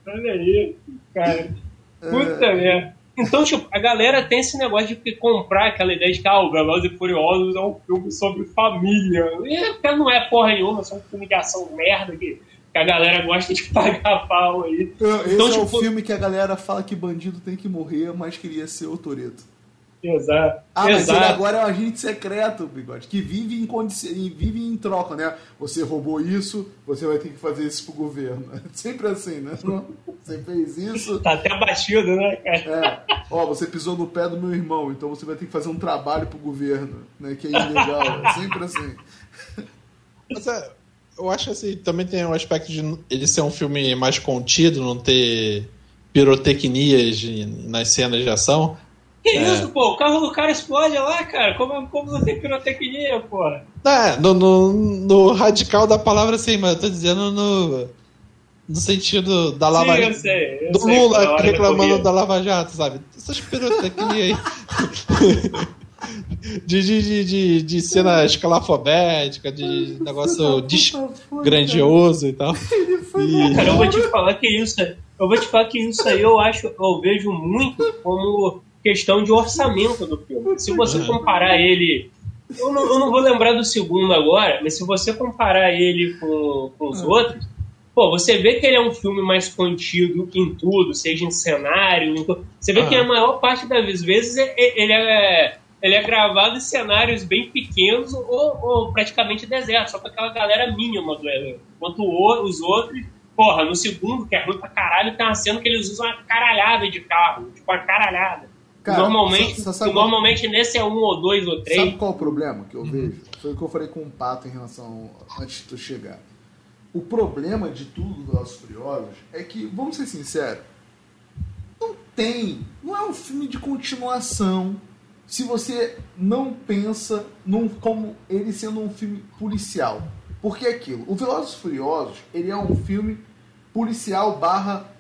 Olha aí, cara. É. Puta merda. Então, tipo, a galera tem esse negócio de comprar aquela ideia de que ah, o Velozes e Furiosos é um filme sobre família. E não é porra nenhuma, é só um filme de ação merda que que a galera gosta de pagar pau aí. Esse então, é tipo... o filme que a galera fala que bandido tem que morrer, mas queria ser o Toreto. Exato. Ah, mas Exato. ele agora é um agente secreto, bigode, que vive em, condici... vive em troca, né? Você roubou isso, você vai ter que fazer isso pro governo. Sempre assim, né? Você fez isso. Tá até batido, né, cara? É. Ó, você pisou no pé do meu irmão, então você vai ter que fazer um trabalho pro governo, né? Que é ilegal. É sempre assim. Mas é, eu acho assim, também tem um aspecto de ele ser um filme mais contido, não ter pirotecnias nas cenas de ação. Que é. isso, pô? O carro do cara explode lá, cara. Como, como não tem pirotecnia, porra? É, no, no, no, radical da palavra sim, mas eu tô dizendo no, no sentido da Lava Jato. Do sei, Lula reclamando da Lava Jato, sabe? Essas pirotecnias aí. de, de, de, de, cena escalafobética, de negócio grandioso e tal. E... Cara, eu vou te falar que isso. Eu vou te falar que isso aí eu acho, eu vejo muito como questão de orçamento do filme. Se você comparar ele. Eu não, eu não vou lembrar do segundo agora, mas se você comparar ele com, com os outros, pô, você vê que ele é um filme mais contido em tudo, seja em cenário. Em você vê que a maior parte das vezes é, é, ele é, ele é gravado em cenários bem pequenos ou, ou praticamente deserto, só com aquela galera mínima do elenco. Enquanto os outros, porra, no segundo, que é ruim pra caralho, tem uma cena que eles usam uma caralhada de carro, tipo uma caralhada. Cara, normalmente, só, só normalmente qual... nesse é um ou dois ou três. Sabe qual é o problema que eu uhum. vejo? Foi o que eu falei com o Pato em relação antes de tu chegar. O problema de tudo dos Nossos Furiosos é que, vamos ser sinceros, não tem, não é um filme de continuação se você não pensa num, como ele sendo um filme policial. Porque é aquilo, o Velozes Furiosos, ele é um filme policial barra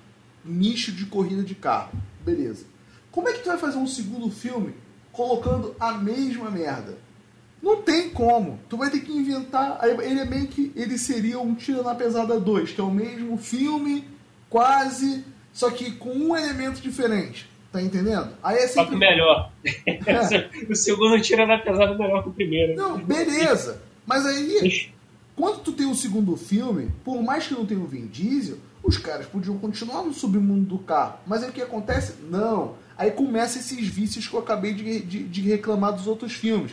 nicho de corrida de carro. Beleza. Como é que tu vai fazer um segundo filme colocando a mesma merda? Não tem como. Tu vai ter que inventar. Ele é meio que. Ele seria um Tira na Pesada 2, que é o mesmo filme, quase, só que com um elemento diferente. Tá entendendo? Aí é sempre. Só que melhor. É. o segundo Tira na Pesada é melhor que o primeiro. Não, beleza. Mas aí, quando tu tem o segundo filme, por mais que não tenha o Vin Diesel, os caras podiam continuar no submundo do carro. Mas aí o que acontece? Não. Aí começa esses vícios que eu acabei de, de, de reclamar dos outros filmes.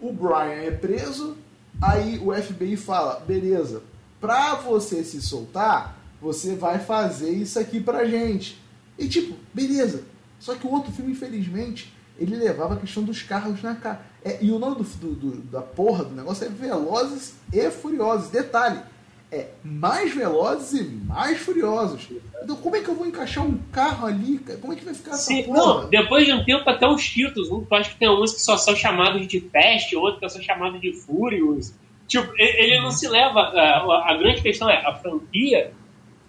O Brian é preso, aí o FBI fala: beleza, pra você se soltar, você vai fazer isso aqui pra gente. E tipo, beleza. Só que o outro filme, infelizmente, ele levava a questão dos carros na cara. É, e o nome do, do, da porra do negócio é Velozes e Furiosos. Detalhe, é mais velozes e mais furiosos. Então, como é que eu vou encaixar um carro ali? Como é que vai ficar Sim, essa porra? Não, depois de um tempo, até os títulos. Um, acho que tem alguns que só são chamados de Fast, outros que são chamados de Furious. Tipo, ele não se leva. A, a, grande questão é a franquia.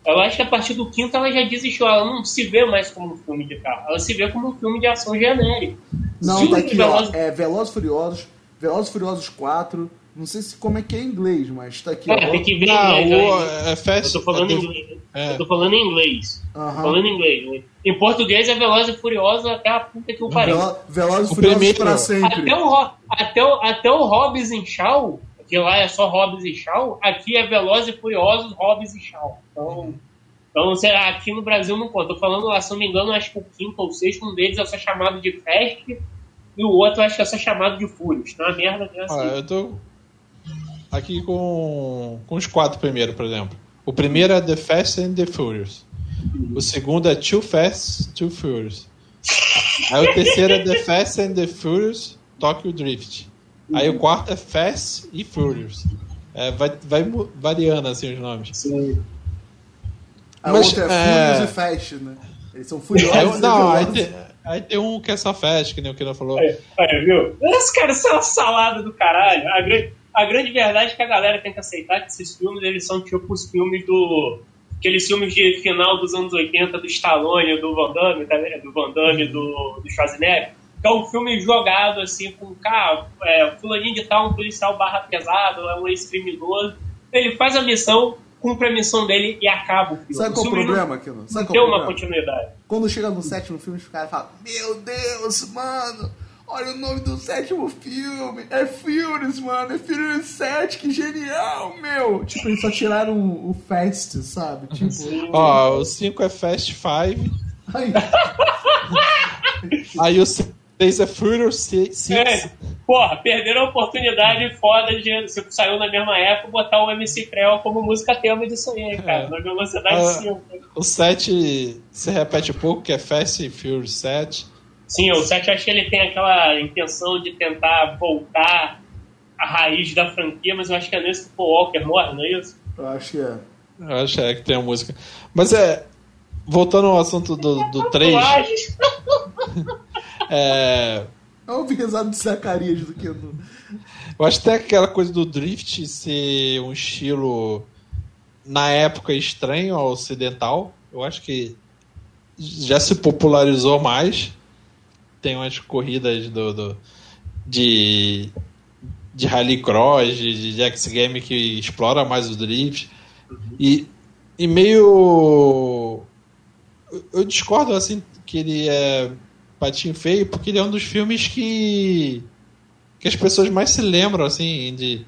Eu acho que a partir do quinto ela já desistiu. Ela não se vê mais como um filme de carro. Ela se vê como um filme de ação genérico. Não, tá aqui, Veloz... ó. É Velozes Furiosos, Velozes Furiosos 4, não sei se como é que é em inglês, mas tá aqui. É, tem que ver em ah, inglês. é fast, eu tô falando, em, inglês. É. Eu tô falando em inglês. Uhum. falando em inglês. Né? Em português é Veloz e Furioso até a puta que o pariu. Veloz e Furioso pra sempre. Até o, até o, até o Hobbs e Shaw, que lá é só Hobbs e Shaw, aqui é Veloz e Furioso, Hobbs e Shaw. Então, então aqui no Brasil não conta. Tô falando lá, se não me engano, acho que o quinto ou sexto, um deles é só chamado de Fast e o outro acho que é só chamado de Furious. Então a merda é assim. Ah, eu tô aqui com, com os quatro primeiros, por exemplo. O primeiro é The Fast and the Furious. O segundo é Too Fast, Too Furious. Aí o terceiro é The Fast and the Furious Tokyo Drift. Aí o quarto é Fast e Furious. É, vai, vai variando assim os nomes. Sim. A Mas, outra é, Furious e Fast, né? Eles são furiosos. É, não, aí tem, aí tem, um que é só Fast, que nem o que ele falou. Aí, aí, viu? Esse cara são uma salada do caralho. A grande, a grande verdade é que a galera tem que aceitar que esses filmes eles são tipo os filmes do. Aqueles filmes de final dos anos 80 do Stallone, do Van Damme, tá do Van Damme, do, do Schwarzenegger. Que é um filme jogado assim com, cara, é, fulaninho de tal, um policial barra pesado, é um ex-criminoso. Ele faz a missão, cumpre a missão dele e acaba o filme. Sabe qual o problema, Kino? Sabe não tem uma continuidade. Quando chega no sétimo filme, os caras falam: Meu Deus, mano, Olha o nome do sétimo filme. É Furious, mano. É Furious 7, que genial, meu. Tipo, eles só tiraram o, o Fast, sabe? Tipo. Ó, o 5 é Fast 5. Aí, Aí o 6 é Furious 6. É, porra, perderam a oportunidade foda de, se saiu na mesma época, botar o MC Creu como música tema disso aí, cara, É. na velocidade Ah. 5. O 7 se repete pouco, que é Fast and Furious 7. Sim, o 7 acho que ele tem aquela intenção de tentar voltar à raiz da franquia, mas eu acho que é nesse que o Walker morre, não é isso? eu acho que é. Eu acho é, que tem a música. Mas é. Voltando ao assunto do, do 3, Tatuagens. é, É um pesado de Zacarias do que no. eu acho até aquela coisa do Drift ser um estilo, na época, estranho ao ocidental. Eu acho que já se popularizou mais. Tem umas corridas do, do- de, de rallycross, de, de X Game que explora mais o drift. E, e meio. eu- Eu discordo assim que ele é patinho feio, porque ele é um dos filmes que. que as pessoas mais se lembram, assim, de.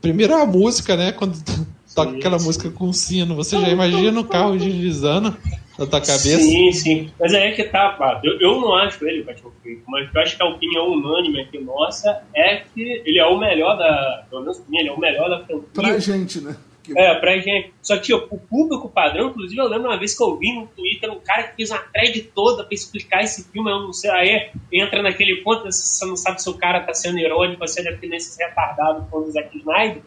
Primeiro a música, né? Quando toca Sim, aquela sim. música com sino, você já imagina o carro deslizando na tua cabeça. Sim, sim. Mas aí é que tá, pá. Eu, eu não acho ele o Batman mas eu acho que a opinião unânime aqui nossa é que ele é o melhor da. Pelo menos pra mim, ele é o melhor da franquia. Pra gente, né? Porque- É, pra gente. Só que tipo, o público padrão, inclusive, eu lembro uma vez que eu vi no Twitter um cara que fez uma thread toda pra explicar esse filme. Eu não sei, aí entra naquele ponto, você não sabe se o cara tá sendo irônico, se ele é nesses retardado com o Zack Snyder.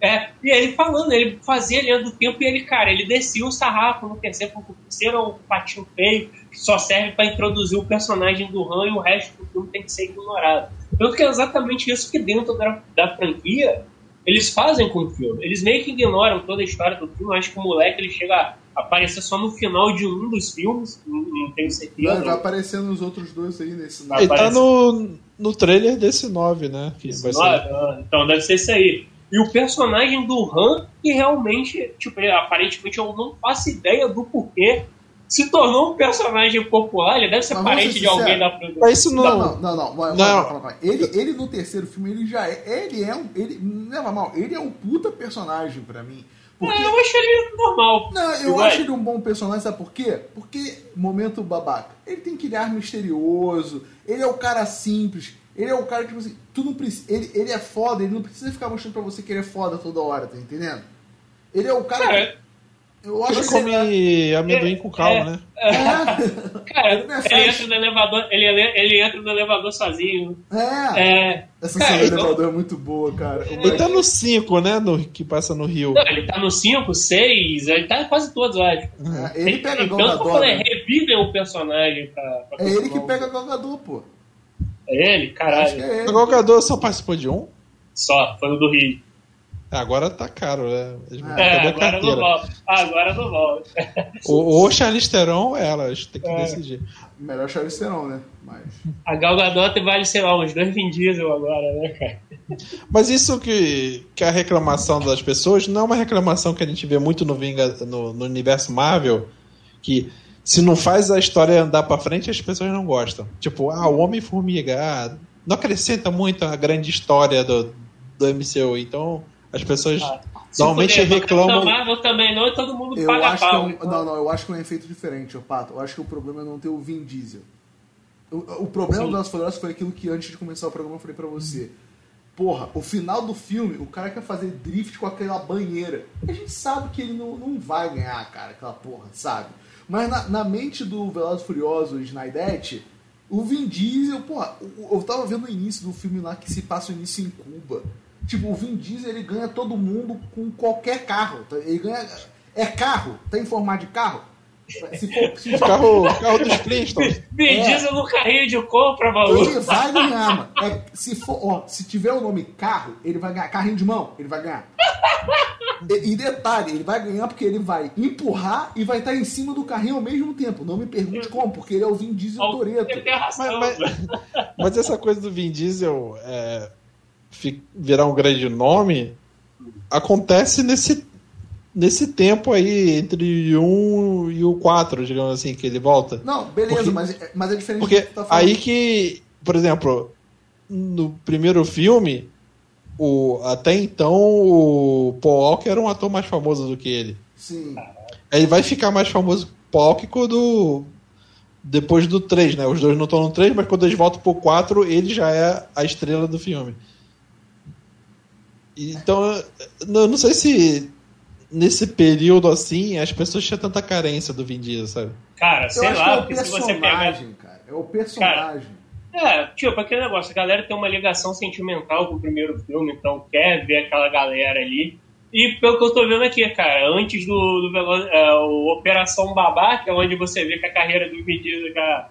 É, e ele falando, ele fazia a linha do tempo e ele, cara, ele descia o sarrafo no terceiro, porque o terceiro é um patinho feio que só serve pra introduzir o personagem do Han e o resto do filme tem que ser ignorado. Tanto que é exatamente isso que dentro da, da franquia eles fazem com o filme. Eles meio que ignoram toda a história do filme. Acho que o moleque ele chega a aparecer só no final de um dos filmes, não, não tenho certeza. Vai, vai aparecer nos outros dois aí nesse. Ah, Ele tá no, no trailer desse 9, né? Não, ser. não, então deve ser isso aí. E o personagem do Han, que realmente, tipo, ele, aparentemente eu não faço ideia do porquê, se tornou um personagem popular. Ele deve ser Mas parente ser de alguém da. Mas isso não. Não, não, não, não. Não. vai, vai, vai. Ele, ele no terceiro filme, ele já é. Ele é um. Ele, não é mal, ele é um puta personagem pra mim. Porque. É, eu acho ele normal. Não, eu Vai. acho ele um bom personagem, sabe por quê? Porque, momento babaca, ele tem aquele ar misterioso, ele é o cara simples, ele é o cara que, tipo assim, tu não precisa. Ele, ele é foda, ele não precisa ficar mostrando pra você que ele é foda toda hora, tá entendendo? Ele é o cara. Cara, que, eu acho Ele que. come amendoim com calma, é. né? É, cara, Não é ele flash. entra no elevador, ele, ele entra no elevador sozinho. é. É, Essa Cara, cena do então- elevador é muito boa, cara. O Ele tá no 5, né? No, que passa no Rio. não, ele tá no 5, 6, ele tá em quase todos, eu acho. É, ele pega Tem igual tanto pra Gador, poder né? revivem o personagem pra, pra É ele que pega Galgador, pô. É ele? Caralho. é ele. O Galgador só participou de um? Só, foi o do Rio. Agora tá caro, né? É, agora não volta. Ah, agora não volta. O, o Charlize Theron ou ela, acho que tem que É. decidir. Melhor Charlize Theron, né? Mas. A Gal Gadot vale, sei lá, uns dois Vin Diesel agora, né, cara? Mas isso que, que é a reclamação das pessoas não é uma reclamação que a gente vê muito no, Vinga, no, no universo Marvel, que se não faz a história andar pra frente, as pessoas não gostam. Tipo, ah, o Homem-Formiga, ah, não acrescenta muito a grande história do, do MCU, então as pessoas Ah, normalmente puder, reclamam. Marvel também não, e todo mundo Eu paga acho que é pau. um, então. não, não, eu acho que é um efeito diferente, ô Pato. Eu acho que o problema é não ter o Vin Diesel. O, o problema Sim. do Velozes Furiosos foi aquilo que antes de começar o programa eu falei pra você. Porra, o final do filme, o cara quer fazer drift com aquela banheira. A gente sabe que ele não, não vai ganhar, cara, aquela porra, sabe? Mas na, na mente do Velozes e Furiosos, Snydete, o Vin Diesel, porra, eu tava vendo o início do filme lá que se passa o início em Cuba. Tipo, o Vin Diesel ele ganha todo mundo com qualquer carro. tá? Ele ganha. É carro, tá em formato de carro. Se for. Se carro, carro dos Flintstones. Vin É. Diesel no carrinho de compra, maluco. ele vai ganhar, mano. É, se, for, ó, se tiver o nome carro, ele vai ganhar. Carrinho de mão, ele vai ganhar. E, e detalhe, ele vai ganhar porque ele vai empurrar e vai estar em cima do carrinho ao mesmo tempo. Não me pergunte como, porque ele é o Vin Diesel Ele Toreto. razão. Mas- Mas essa coisa do Vin Diesel é, virar um grande nome acontece nesse, nesse tempo aí, entre o 1 e o 4, digamos assim, que ele volta. Não, beleza, Porque- mas, mas é diferente Porque do que tu tá falando. aí que por exemplo, no primeiro filme, o, até então o Paul Walker era um ator mais famoso do que ele. Sim. Ele vai ficar mais famoso Paul Walker quando depois do 3, né? Os dois não estão no 3, mas quando eles voltam pro 4, ele já é a estrela do filme. Então, eu não sei se nesse período assim as pessoas tinham tanta carência do Vin Diesel, sabe? Cara, Eu sei acho lá, que é porque o se você pega. personagem, cara. É o personagem. É, tipo, aquele negócio, a galera tem uma ligação sentimental com o primeiro filme, então quer ver aquela galera ali. E pelo que eu tô vendo aqui, cara, antes do, do Velo- é, Operação Babá, que é onde você vê que a carreira do Vin Diesel já,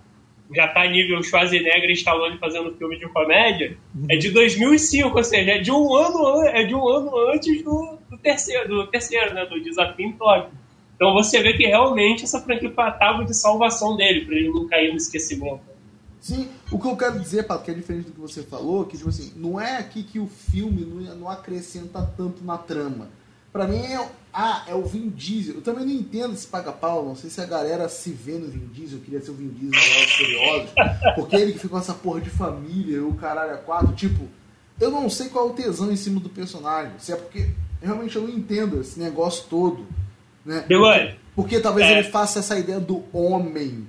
já tá nível Schwarzenegger e Stallone fazendo filme de comédia, é de 2005, ou seja, é de um ano, an- é de um ano antes do, do terceiro, do terceiro, né, do Desafio em Tóquio. Então você vê que realmente essa franquia tava de salvação dele, pra ele não cair no esquecimento. Sim, o que eu quero dizer, Pato, que é diferente do que você falou, que tipo assim, não é aqui que o filme não, não acrescenta tanto na trama. Pra mim é, ah, é o Vin Diesel. Eu também não entendo esse paga-pau, não sei se a galera se vê no Vin Diesel, queria ser o Vin Diesel no Velozes e Furiosos, porque ele que fica com essa porra de família, o caralho é quatro, tipo, eu não sei qual é o tesão em cima do personagem, se é porque realmente eu não entendo esse negócio todo, né? Bigode, Porque talvez É. ele faça essa ideia do homem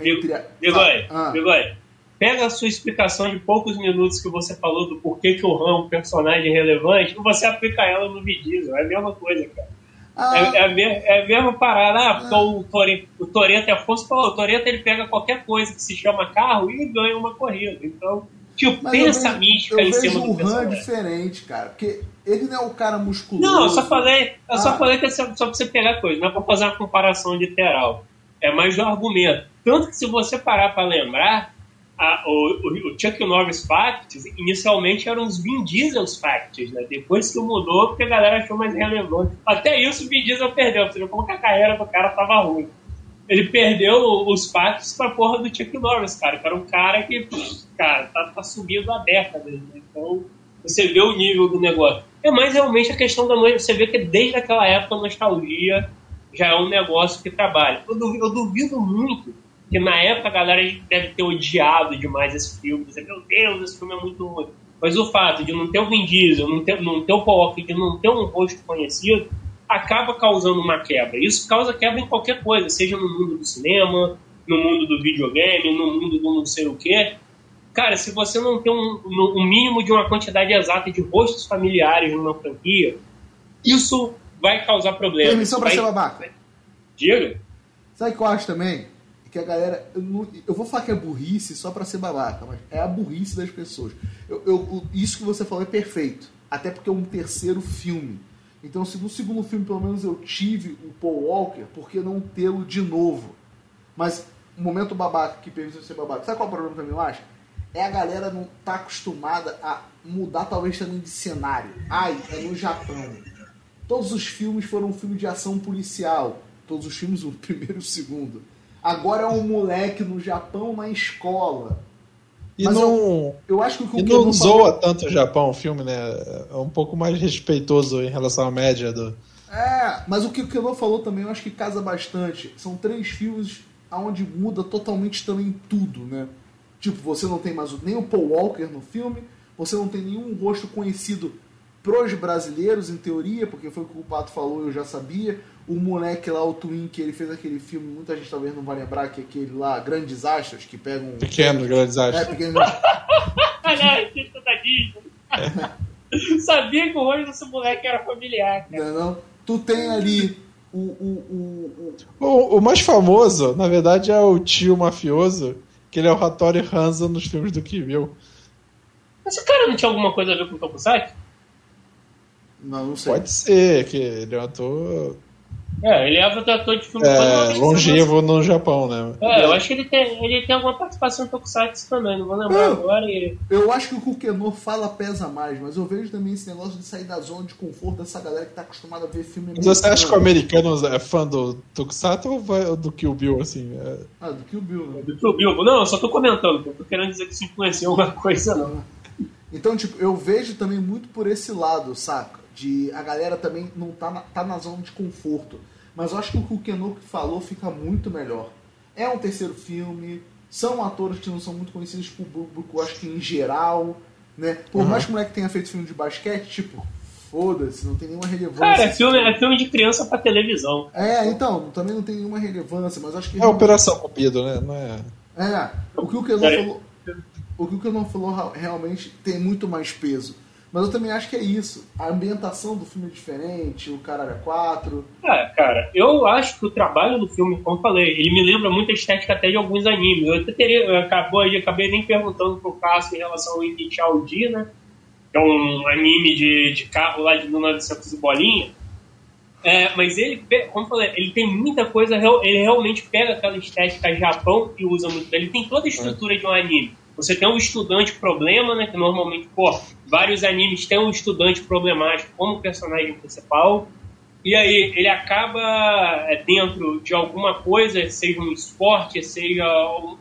entre a... Bigode, Ah. Bigode, pega a sua explicação de poucos minutos que você falou do porquê que o Han é um personagem relevante e você aplica ela no Diesel. É a mesma coisa, cara. Ah, É, é, a me- é a mesma parada. Ah, porque o, Tori, o Toreto é Afonso falou, o Toreto ele pega qualquer coisa que se chama carro e ganha uma corrida. Então, tipo, Mas eu essa vejo- mística eu em cima vejo do o Han personagem. diferente, cara. Porque ele não é o cara musculoso. Não, eu só falei, eu só Ah. falei que é só, só pra você pegar coisa, não é pra fazer uma comparação literal. É mais do argumento. Tanto que se você parar pra lembrar, a- o, o, Chuck Norris Facts inicialmente eram os Vin Diesel's Facts, né? Depois que mudou, porque a galera achou mais relevante. Até isso o Vin Diesel perdeu, você viu como que a carreira do cara tava ruim. Ele perdeu os factos pra porra do Chuck Norris, cara, que era um cara que, cara, tá, tá subindo há décadas, né? Então, você vê o nível do negócio. É mais realmente a questão da noite, você vê que desde aquela época a nostalgia já é um negócio que trabalha. Eu duvido, eu duvido muito que na época a galera deve ter odiado demais esse filme, dizer, meu Deus, esse filme é muito ruim. Mas o fato de não ter o Vin Diesel, não ter, não ter o Paul de não ter um rosto conhecido, acaba causando uma quebra. Isso causa quebra em qualquer coisa, seja no mundo do cinema, no mundo do videogame, no mundo do não sei o quê. Cara, se você não tem um, um mínimo de uma quantidade exata de rostos familiares numa franquia, isso vai causar problemas. Permissão pra vai... ser babaca. Diga. Sabe o que eu acho também? Que a galera. Eu, eu vou falar que é burrice só pra ser babaca, mas é a burrice das pessoas. Eu, eu- isso que você falou é perfeito. Até porque é um terceiro filme. Então, se no segundo filme, pelo menos, eu tive o Paul Walker, por que não tê-lo de novo? Mas o momento babaca que permite ser babaca. Sabe qual é o problema também, eu acho? É a galera não tá acostumada a mudar, talvez também de cenário. Ai, é no Japão. Todos os filmes foram um filme de ação policial. Todos os filmes, o primeiro e o segundo. Agora é um moleque no Japão na escola. E Mas não, Eu acho que o e não zoa falou- tanto o Japão o filme, né? É um pouco mais respeitoso em relação à média do. É, mas o que o Keanu falou também eu acho que casa bastante. São três filmes onde muda totalmente também tudo, né? Tipo, você não tem mais nem o Paul Walker no filme, você não tem nenhum rosto conhecido pros brasileiros, em teoria, porque foi o que o Pato falou, eu já sabia. O moleque lá, o Twin, que ele fez aquele filme, muita gente talvez não vai lembrar, que é aquele lá, Grandes Astros, que pegam... Pequeno, grandes É, astros. pequeno... Aliás, isso da Disney. Sabia que o rosto desse moleque era familiar, cara. não, não. Tu tem ali o, o, o, o- O, o mais famoso, na verdade, é o tio mafioso, que ele é o Hattori Hanzo nos filmes do Kill. Mas esse cara não tinha alguma coisa a ver com o Tokusatsu? Não, não sei. Pode ser, que ele é um ator É, ele é ator de filme é, longevo no Japão, né? É, eu acho que ele tem, ele tem alguma participação em Tokusatsu também, não vou lembrar agora. E... Eu acho que o que o Kenor fala pesa mais, mas eu vejo também esse negócio de sair da zona de conforto dessa galera que tá acostumada a ver filme Mas você acha que o americano. é fã do Tokusatsu ou vai- do Kill Bill, assim? É, Ah, do Kill Bill, né? Do Kill Bill. Não, eu só tô comentando, tô querendo dizer que isso influenciou alguma coisa, não. Então, tipo, eu vejo também muito por esse lado, saca? De a galera também não tá na, tá na zona de conforto. Mas eu acho que o que o Kenor falou fica muito melhor. É um terceiro filme, são atores que não são muito conhecidos por público, acho que em geral, né? Por mais que o moleque tenha feito filme de basquete, tipo, foda-se, não tem nenhuma relevância. Cara, é filme, é filme de criança pra televisão. É, então, também não tem nenhuma relevância, mas acho que. É Operação Cupido, né? Não é... É, o que o Kenon falou. O que o Kenon falou realmente tem muito mais peso. Mas eu também acho que é isso. A ambientação do filme é diferente, o Caralho é 4. É, cara, eu acho que o trabalho do filme, como eu falei, ele me lembra muito a estética até de alguns animes. Eu até teria, eu acabei, eu acabei nem perguntando pro Cássio em relação ao Initial D, né? Que é um anime de, de carro lá de 1900 e bolinha. É, mas ele, como eu falei, ele tem muita coisa, ele realmente pega aquela estética Japão e usa muito. Ele tem toda a estrutura de um anime. Você tem um estudante problema, né? Que normalmente, pô, vários animes têm um estudante problemático como personagem principal. E aí ele acaba é, dentro de alguma coisa, seja um esporte, seja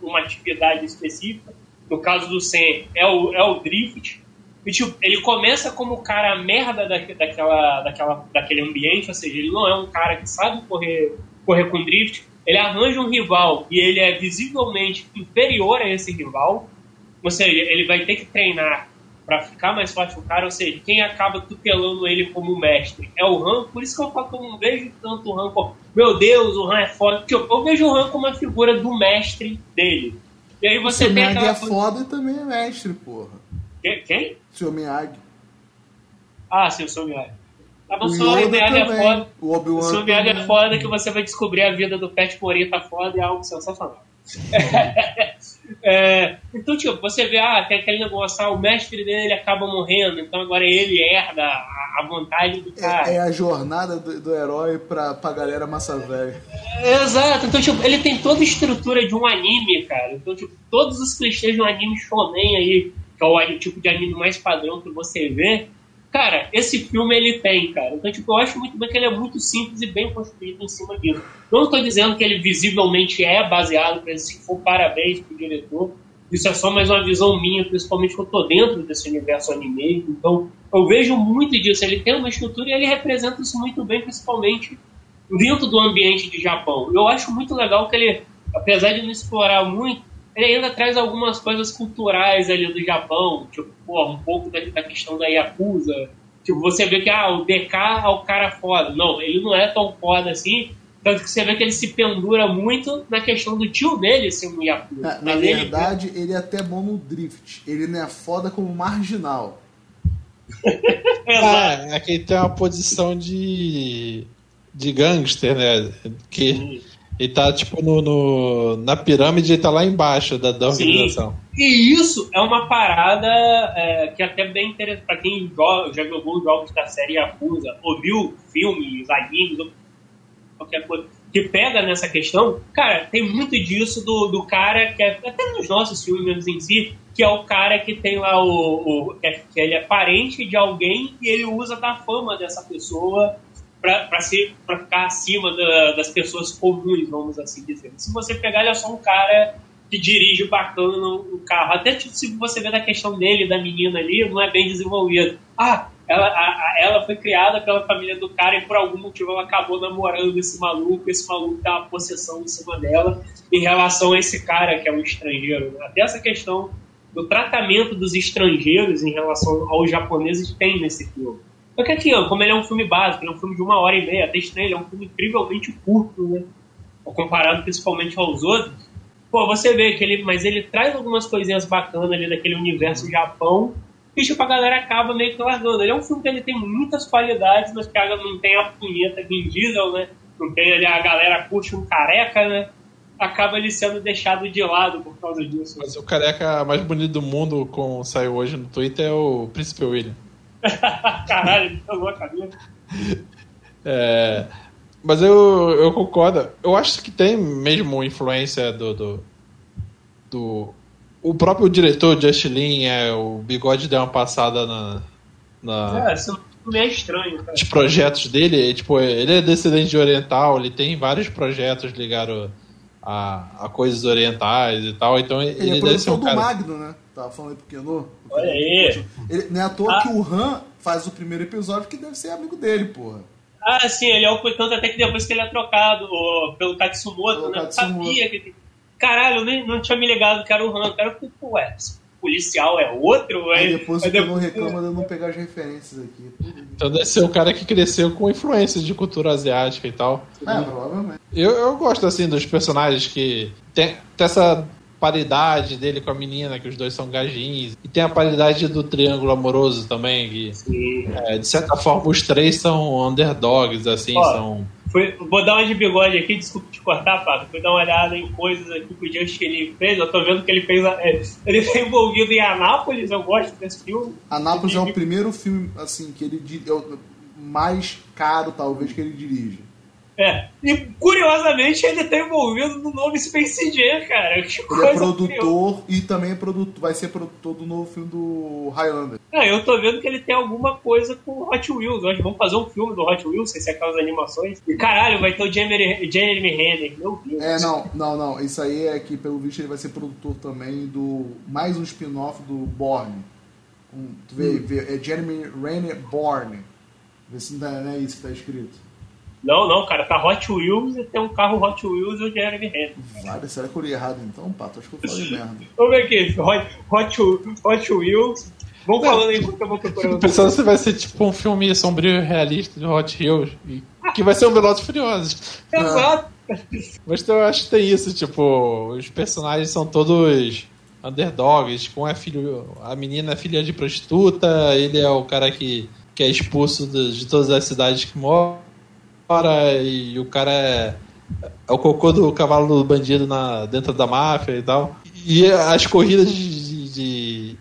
uma atividade específica. No caso do Sen, é o, é o drift. E, tipo, ele começa como o cara merda da, daquela, daquela, daquele ambiente, ou seja, ele não é um cara que sabe correr, correr com drift. Ele arranja um rival e ele é visivelmente inferior a esse rival. Ou seja, ele vai ter que treinar para ficar mais forte o cara, ou seja, quem acaba tutelando ele como mestre é o Han, por isso que eu falo que eu não vejo tanto o Han como, meu Deus, o Han é foda, porque eu, eu vejo o Han como uma figura do mestre dele. E aí você o tem aquela... é foda e também é mestre, porra. Quem? O Sr. Miyagi. Ah, sim, o Sr. Miyagi. Ah, o Sr. Miyagi é foda. O Obi-Wan Sr. Miyagi é foda que você vai descobrir a vida do Pet Morita foda e é algo sensacional. é, então, tipo, você vê, ah, tem aquele negócio, ah, o mestre dele acaba morrendo, então agora ele herda a, a vontade do cara. É, é a jornada do, do, herói pra, pra galera massa velha. É, exato, então, tipo, ele tem toda a estrutura de um anime, cara. Então, tipo, todos os clichês de um anime shonen aí, que é o tipo de anime mais padrão que você vê, Cara, esse filme ele tem, cara. Então, tipo, eu acho muito bem que ele é muito simples e bem construído em cima disso. Não estou dizendo que ele visivelmente é baseado, para se for parabéns pro diretor. Isso é só mais uma visão minha, principalmente que eu tô dentro desse universo anime. Então, eu vejo muito disso. Ele tem uma estrutura e ele representa isso muito bem, principalmente dentro do ambiente de Japão. Eu acho muito legal que ele, apesar de não explorar muito, ele ainda traz algumas coisas culturais ali do Japão, tipo, pô, um pouco da, da, questão da Yakuza. Tipo, você vê que ah, o DK é o cara foda. Não, ele não é tão foda assim. Tanto que você vê que ele se pendura muito na questão do tio dele ser um Yakuza. Na, na verdade, ele... ele é até bom no drift. Ele não é foda como marginal. é, é que ele tem uma posição de, de gangster, né? Que. Ele tá, tipo, no, no, na pirâmide, ele tá lá embaixo da, da organização. Sim. E isso é uma parada é, que é até bem interessante para quem joga, já jogou jogos da série Yakuza, ouviu filmes, animes, qualquer coisa, que pega nessa questão. Cara, tem muito disso do, do cara que é, até nos nossos filmes em si, que é o cara que tem lá o. o é, que ele é parente de alguém e ele usa da fama dessa pessoa para ficar acima da, das pessoas comuns, vamos assim dizer. Se você pegar, ele é só um cara que dirige bacana o carro. Até tipo, se você ver da questão dele, da menina ali, não é bem desenvolvido. Ah, ela, a, a, ela foi criada pela família do cara e por algum motivo ela acabou namorando esse maluco. Esse maluco tem uma possessão em cima dela em relação a esse cara que é um estrangeiro. Até essa questão do tratamento dos estrangeiros em relação aos japoneses tem nesse filme. Só que aqui, ó, como ele é um filme básico, ele é um filme de uma hora e meia, até estranho, ele é um filme incrivelmente curto, né? Comparado principalmente aos outros. Pô, você vê que ele. Mas ele traz algumas coisinhas bacanas ali daquele universo Japão. E tipo, a galera acaba meio que largando. Ele é um filme que ele tem muitas qualidades, mas que não tem a punheta Vin Diesel, né? Não tem ali a galera curte um careca, né? Acaba ele sendo deixado de lado por causa disso. Mas o careca mais bonito do mundo, como saiu hoje no Twitter, é o Príncipe William. Caralho, ele a cabeça. É, mas eu, eu concordo. Eu acho que tem mesmo influência do. do, do o próprio diretor Justin Lin, é, o bigode deu uma passada na. na é, isso é estranho. Cara. Os projetos dele, tipo, ele é descendente de oriental, ele tem vários projetos ligados a, a coisas orientais e tal, então ele, ele é deve ser um cara... do Magno, né? Tava falando aí pro Kenô. Olha aí. Ele, não é à toa ah. que o Han faz o primeiro episódio que deve ser amigo dele, porra. Ah, sim, ele é o tanto até que depois que ele é trocado pelo Katsumoto, pelo né? Katsumoto. Sabia que caralho, eu nem, não tinha me ligado que era o Han. Cara, eu fiquei, pô, ué, policial é outro, aí, depois o não reclama de eu não pegar as referências aqui. Então deve ser o cara que cresceu com influência de cultura asiática e tal. É, provavelmente. Eu, eu gosto, assim, dos personagens que tem, tem essa paridade dele com a menina, que os dois são gajinhos. E tem a paridade do triângulo amoroso também, que, Sim. é, de certa forma, os três são underdogs, assim, Ó. são... Fui, vou dar uma de bigode aqui, desculpa te cortar, Pato. Fui dar uma olhada em coisas aqui que o Just que ele fez. Eu tô vendo que ele fez. a- é, Ele tá envolvido em Anápolis, eu gosto desse filme. Anápolis é o primeiro filme, assim, que ele é o mais caro, talvez, que ele dirige. É. E curiosamente ele tá envolvido no novo Space Jam, cara. Que Ele coisa é curiosa. produtor e também é produtor, vai ser produtor do novo filme do Highlander. É, eu tô vendo que ele tem alguma coisa com Hot Wheels. Hoje vamos fazer um filme do Hot Wheels, sem ser aquelas animações. E caralho, vai ter o Jeremy, Jeremy Renner. Meu Deus. É, não, não, não. Isso aí é que, pelo visto, ele vai ser produtor também do. Mais um spin-off do Born. Um, tu vê, vê, é Jeremy Renner Born. Vê se é- não é isso que tá escrito. Não, não, cara, tá Hot Wheels e tem um carro Hot Wheels e o Jeremy Renner. Vale, será que eu li errado então, Pato? Acho que eu falei merda. Vamos ver aqui, Hot, Hot, Hot Wheels. Vamos falando aí enquanto eu vou procurando. pensando se vai ser tipo um filme sombrio e realista de Hot Hills, e- que vai ser um Velozes e Furiosos. Exato. Mas eu acho que tem isso, tipo, os personagens são todos underdogs, tipo, um é filho, a menina é filha de prostituta, ele é o cara que, que é expulso de, de todas as cidades que mora, e o cara é, é o cocô do cavalo do bandido na, dentro da máfia e tal. E as corridas de, de,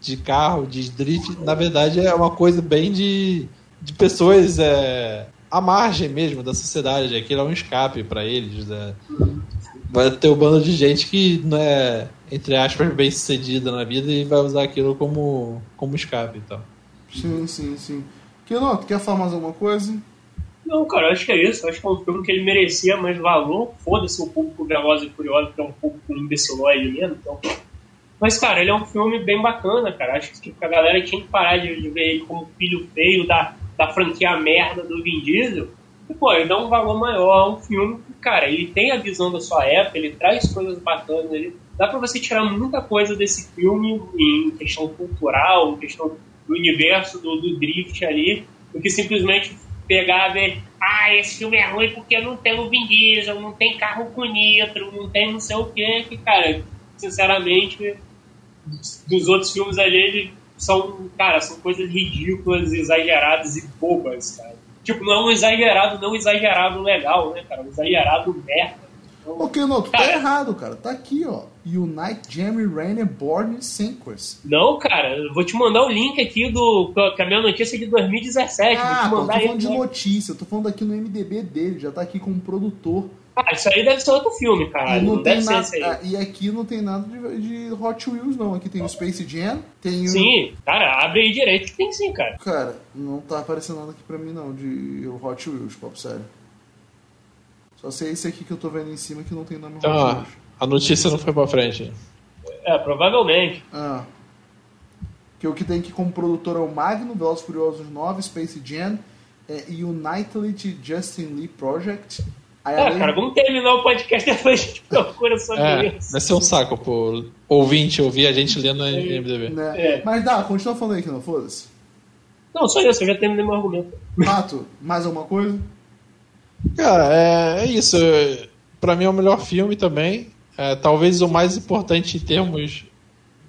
de carro, de drift, na verdade é uma coisa bem de, de pessoas é, à margem mesmo da sociedade. Aquilo é um escape para eles. né? Vai ter um bando de gente que não é, entre aspas, bem sucedida na vida e vai usar aquilo como, como escape e tal. Sim, sim, sim. Tu quer falar mais alguma coisa? Não, cara, acho que é isso. Acho que é um filme que ele merecia mais valor. Foda-se o público Veloz e Furioso, que é um público imbecilóide mesmo. Então... Mas, cara, ele é um filme bem bacana, cara. Acho que tipo, a galera tinha que parar de, de ver ele como filho feio da, da franquia merda do Vin Diesel. E, pô, ele dá um valor maior a um filme que, cara, ele tem a visão da sua época, ele traz coisas bacanas, ele dá pra você tirar muita coisa desse filme em questão cultural, em questão do universo do, do drift ali, do que simplesmente pegar e ver, ah, esse filme é ruim porque não tem o Vin Diesel, não tem carro com nitro, não tem não sei o que, que, cara, sinceramente, dos outros filmes ali, eles são, cara, são coisas ridículas, exageradas e bobas, cara. Tipo, não é um exagerado, não exagerado legal, né, cara? Um exagerado merda. Ô, Kino, tu tá Cara. errado, cara. Tá aqui, ó. Unite Jeremy Renner Born Sequence. Não, cara, eu vou te mandar o link aqui do. com a minha notícia de 2017. Ah, vou te pô, tô mandar falando de aí. notícia. Eu tô falando aqui no MDB dele. Já tá aqui como produtor. Ah, isso aí deve ser outro filme, cara. E, Não, não deve tem ser nada, esse aí. ah, e aqui não tem nada de, de Hot Wheels, não. Aqui tem o Space Jam, tem o. Sim, cara, abre aí direito que tem sim, cara. Cara, não tá aparecendo nada aqui pra mim, não, de Hot Wheels, papo sério. Só sei esse aqui que eu tô vendo em cima que não tem nome Então, ó, a notícia não foi pra frente. É, provavelmente. Ah. Que o que tem aqui como produtor é o Magno, Velozes Furiosos 9, Space Jam, é, United Justin Lee Project. Aí, É, além- cara, vamos terminar o podcast depois a gente procura sobre É, isso. vai ser um saco pro ouvinte ouvir a gente lendo no MDB. né? É. Mas dá, continua falando aí que não foda-se. Não, só isso, eu já terminei meu argumento. Mato, mais alguma coisa? Cara, é, é isso. Pra mim é o melhor filme também. É, talvez o mais importante em termos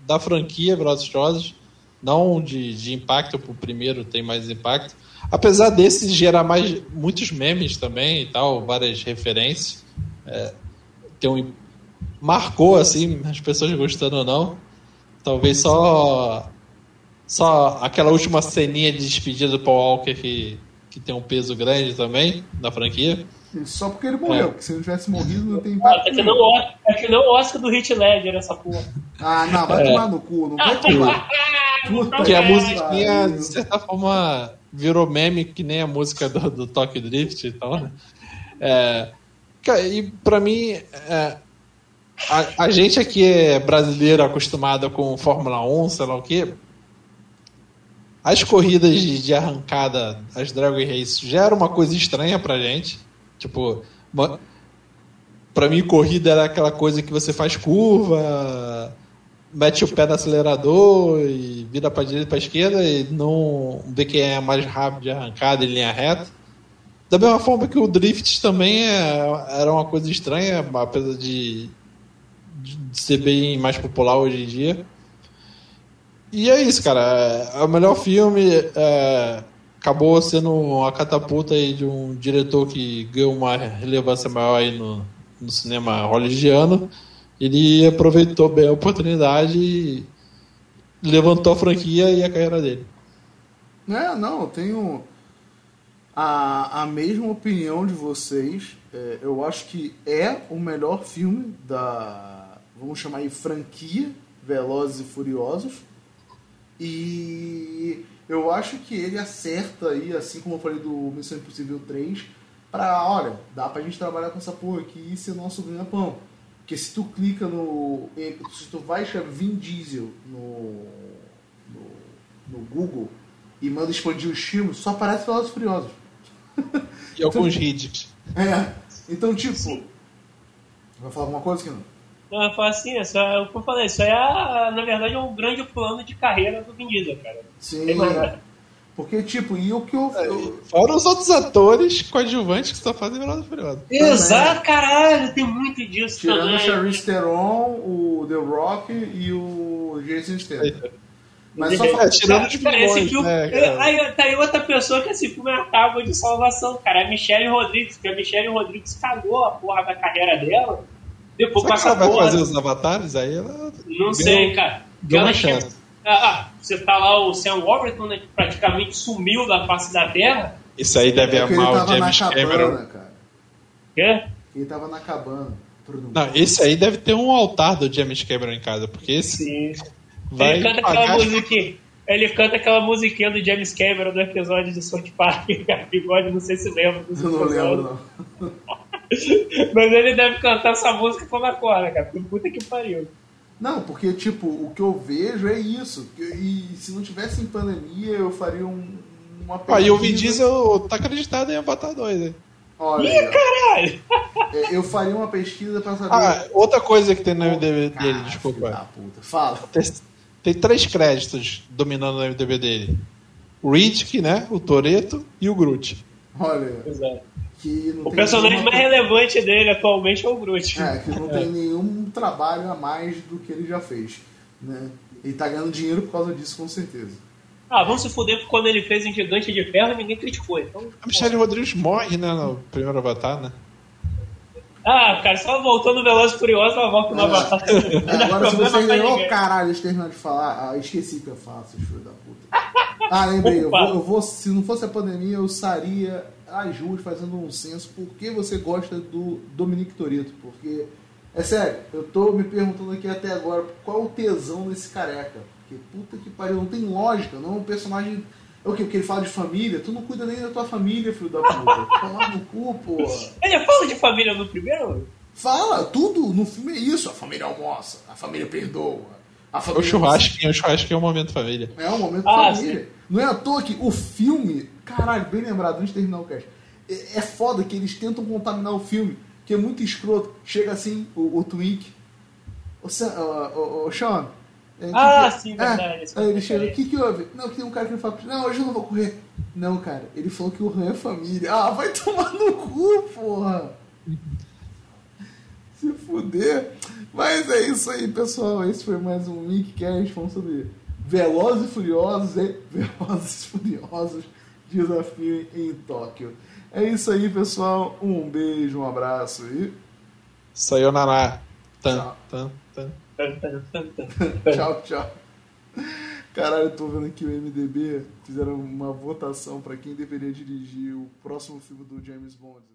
da franquia Velozes Furiosos. Não de, de impacto, pro primeiro tem mais impacto. Apesar desse gerar mais, muitos memes também e tal, várias referências. É, tem um, marcou, assim, as pessoas gostando ou não. Talvez só só aquela última ceninha de despedida do Paul Walker que, que tem um peso grande também na franquia. Só porque ele morreu, É. porque se ele não tivesse morrido não tem Ah, impacto. tá que não, é que não o Oscar do Hit Ledger, essa porra. Ah, não, vai É. tomar no cu, não vai tomar. Puta Que a musiquinha, de certa forma, virou meme, que nem a música do, do Tokyo Drift e tal, né? É, e pra mim, é, a, a gente aqui é brasileiro acostumado com Fórmula 1, sei lá o quê. As corridas de, de arrancada, as Dragon Race, já era uma coisa estranha pra gente. Tipo, Pra mim, corrida era aquela coisa que você faz curva, mete o pé no acelerador e vira pra direita e pra esquerda e não vê quem é mais rápido de arrancada em linha reta. Da mesma forma que o drift também é, era uma coisa estranha, apesar de, de ser bem mais popular hoje em dia. E é isso, cara. É o melhor filme. É, acabou sendo uma catapulta aí de um diretor que ganhou uma relevância maior aí no, no cinema hollywoodiano. Ele aproveitou bem a oportunidade e levantou a franquia e a carreira dele. É, não, eu tenho a, a mesma opinião de vocês. É, eu acho que é o melhor filme da, vamos chamar aí, franquia Velozes e Furiosos. E eu acho que ele acerta aí, assim como eu falei do Missão Impossível 3, pra, olha, dá pra gente trabalhar com essa porra aqui e ser nosso ganha-pão. Porque se tu clica no. Se tu vai escrever Vin Diesel no, no, no Google e manda expandir os filmes, só aparece Velozes Furiosos. E alguns hits. É. Então, tipo. Vai falar alguma coisa que não? Não, eu falo assim, isso é o que eu falei, isso aí é, na verdade, é um grande plano de carreira do Vin Diesel, cara. Sim. Tem mais nada. Porque, tipo, e o que eu. eu Fora os outros atores coadjuvantes que estão fazendo Velozes e Furiosos. Exato, caralho, tem muito disso tirando o também. Charlize Theron, o The Rock e o Jason Statham. Mas só É, fa- É, tirando Cara, esse filme, né, cara? aí tá aí outra pessoa que esse filme é a tábua de salvação, cara. A Michelle Rodrigues, que a Michelle Rodrigues cagou a porra da carreira dela. Depois Será que passa ela vai porra. fazer os avatares? Aí ela. Não sei, cara. Deu uma ela chega- chance. Ah, ah, você tá lá o Sam Warburton, né, que praticamente sumiu da face da Terra. Isso aí deve ele amar o James Cameron. Quê? Ele tava na cabana. Não, esse aí deve ter um altar do James Cameron em casa, porque esse Sim. vai ele canta pagar aquela musiquinha. Ele canta aquela musiquinha do James Cameron do episódio de South Park. Bigode, não sei se lembra Eu não episódio. lembro, não. Mas ele deve cantar essa música por na corda, cara. Puta que pariu. Não, porque, tipo, o que eu vejo é isso. E se não tivesse em pandemia, eu faria um, uma Aí o Vin Diesel tá acreditado em Avatar 2, hein? Olha, Ih, caralho! é, eu faria uma pesquisa pra saber. Ah, outra coisa que tem no MDB Cara, dele, filho da desculpa. puta. Fala. Tem, tem três créditos dominando o MDB dele. O Riddick, né? O Toreto e o Groot. Olha, Exato. Que não O tem personagem nenhuma- mais relevante dele atualmente é o Groot. É, que não tem nenhum trabalho a mais do que ele já fez. Né? Ele tá ganhando dinheiro por causa disso, com certeza. Ah, vamos se fuder porque quando ele fez um gigante de ferro ninguém criticou. Então, A Michelle Rodrigues morre, né? No primeiro Avatar, né? Ah, cara, só voltando no Veloz Furioso, ela volta no É. Avatar. Dá Agora, se você. Ô, ninguém. caralho, deixa eu terminar de falar. Ah, esqueci o que eu faço, filho da puta. Ah, lembrei. Eu vou, eu vou- se não fosse a pandemia, eu sairia às ruas fazendo um censo por que você gosta do Dominique Toretto. Porque, é sério, eu tô me perguntando aqui até agora qual o tesão desse careca. Porque, puta que pariu, não tem lógica. Não é um personagem. É o quê? Porque ele fala de família. Tu não cuida nem da tua família, filho da puta. Tomar no cu, porra. Ele fala de família no primeiro? Fala, tudo no filme é isso. A família almoça, a família perdoa. A O churrasco, o churrasco é um momento família. É um momento Ah, família. Não é à toa que o filme, caralho, bem lembrado, antes de terminar o cast, é, é foda que eles tentam contaminar o filme, que é muito escroto. Chega assim, o, o Twink, o, Sam- o, o, o Sean. é, Ah, que- sim, é, verdade, Aí ele chega, o que que houve? Não, que tem um cara que fala, não, hoje eu não vou correr. Não, cara, ele falou que o Han é família. Ah, vai tomar no cu, porra. Se fuder. Mas é isso aí, pessoal. Esse foi mais um Mickcast falando sobre Velozes e Furiosos, hein? Velozes e Furiosos Desafio em Tóquio. É isso aí, pessoal. Um beijo, um abraço e Sayonara. Tan, Tchau. tan, tan. tchau, tchau. Caralho, eu tô vendo aqui o MDB. Fizeram uma votação pra quem deveria dirigir o próximo filme do James Bond.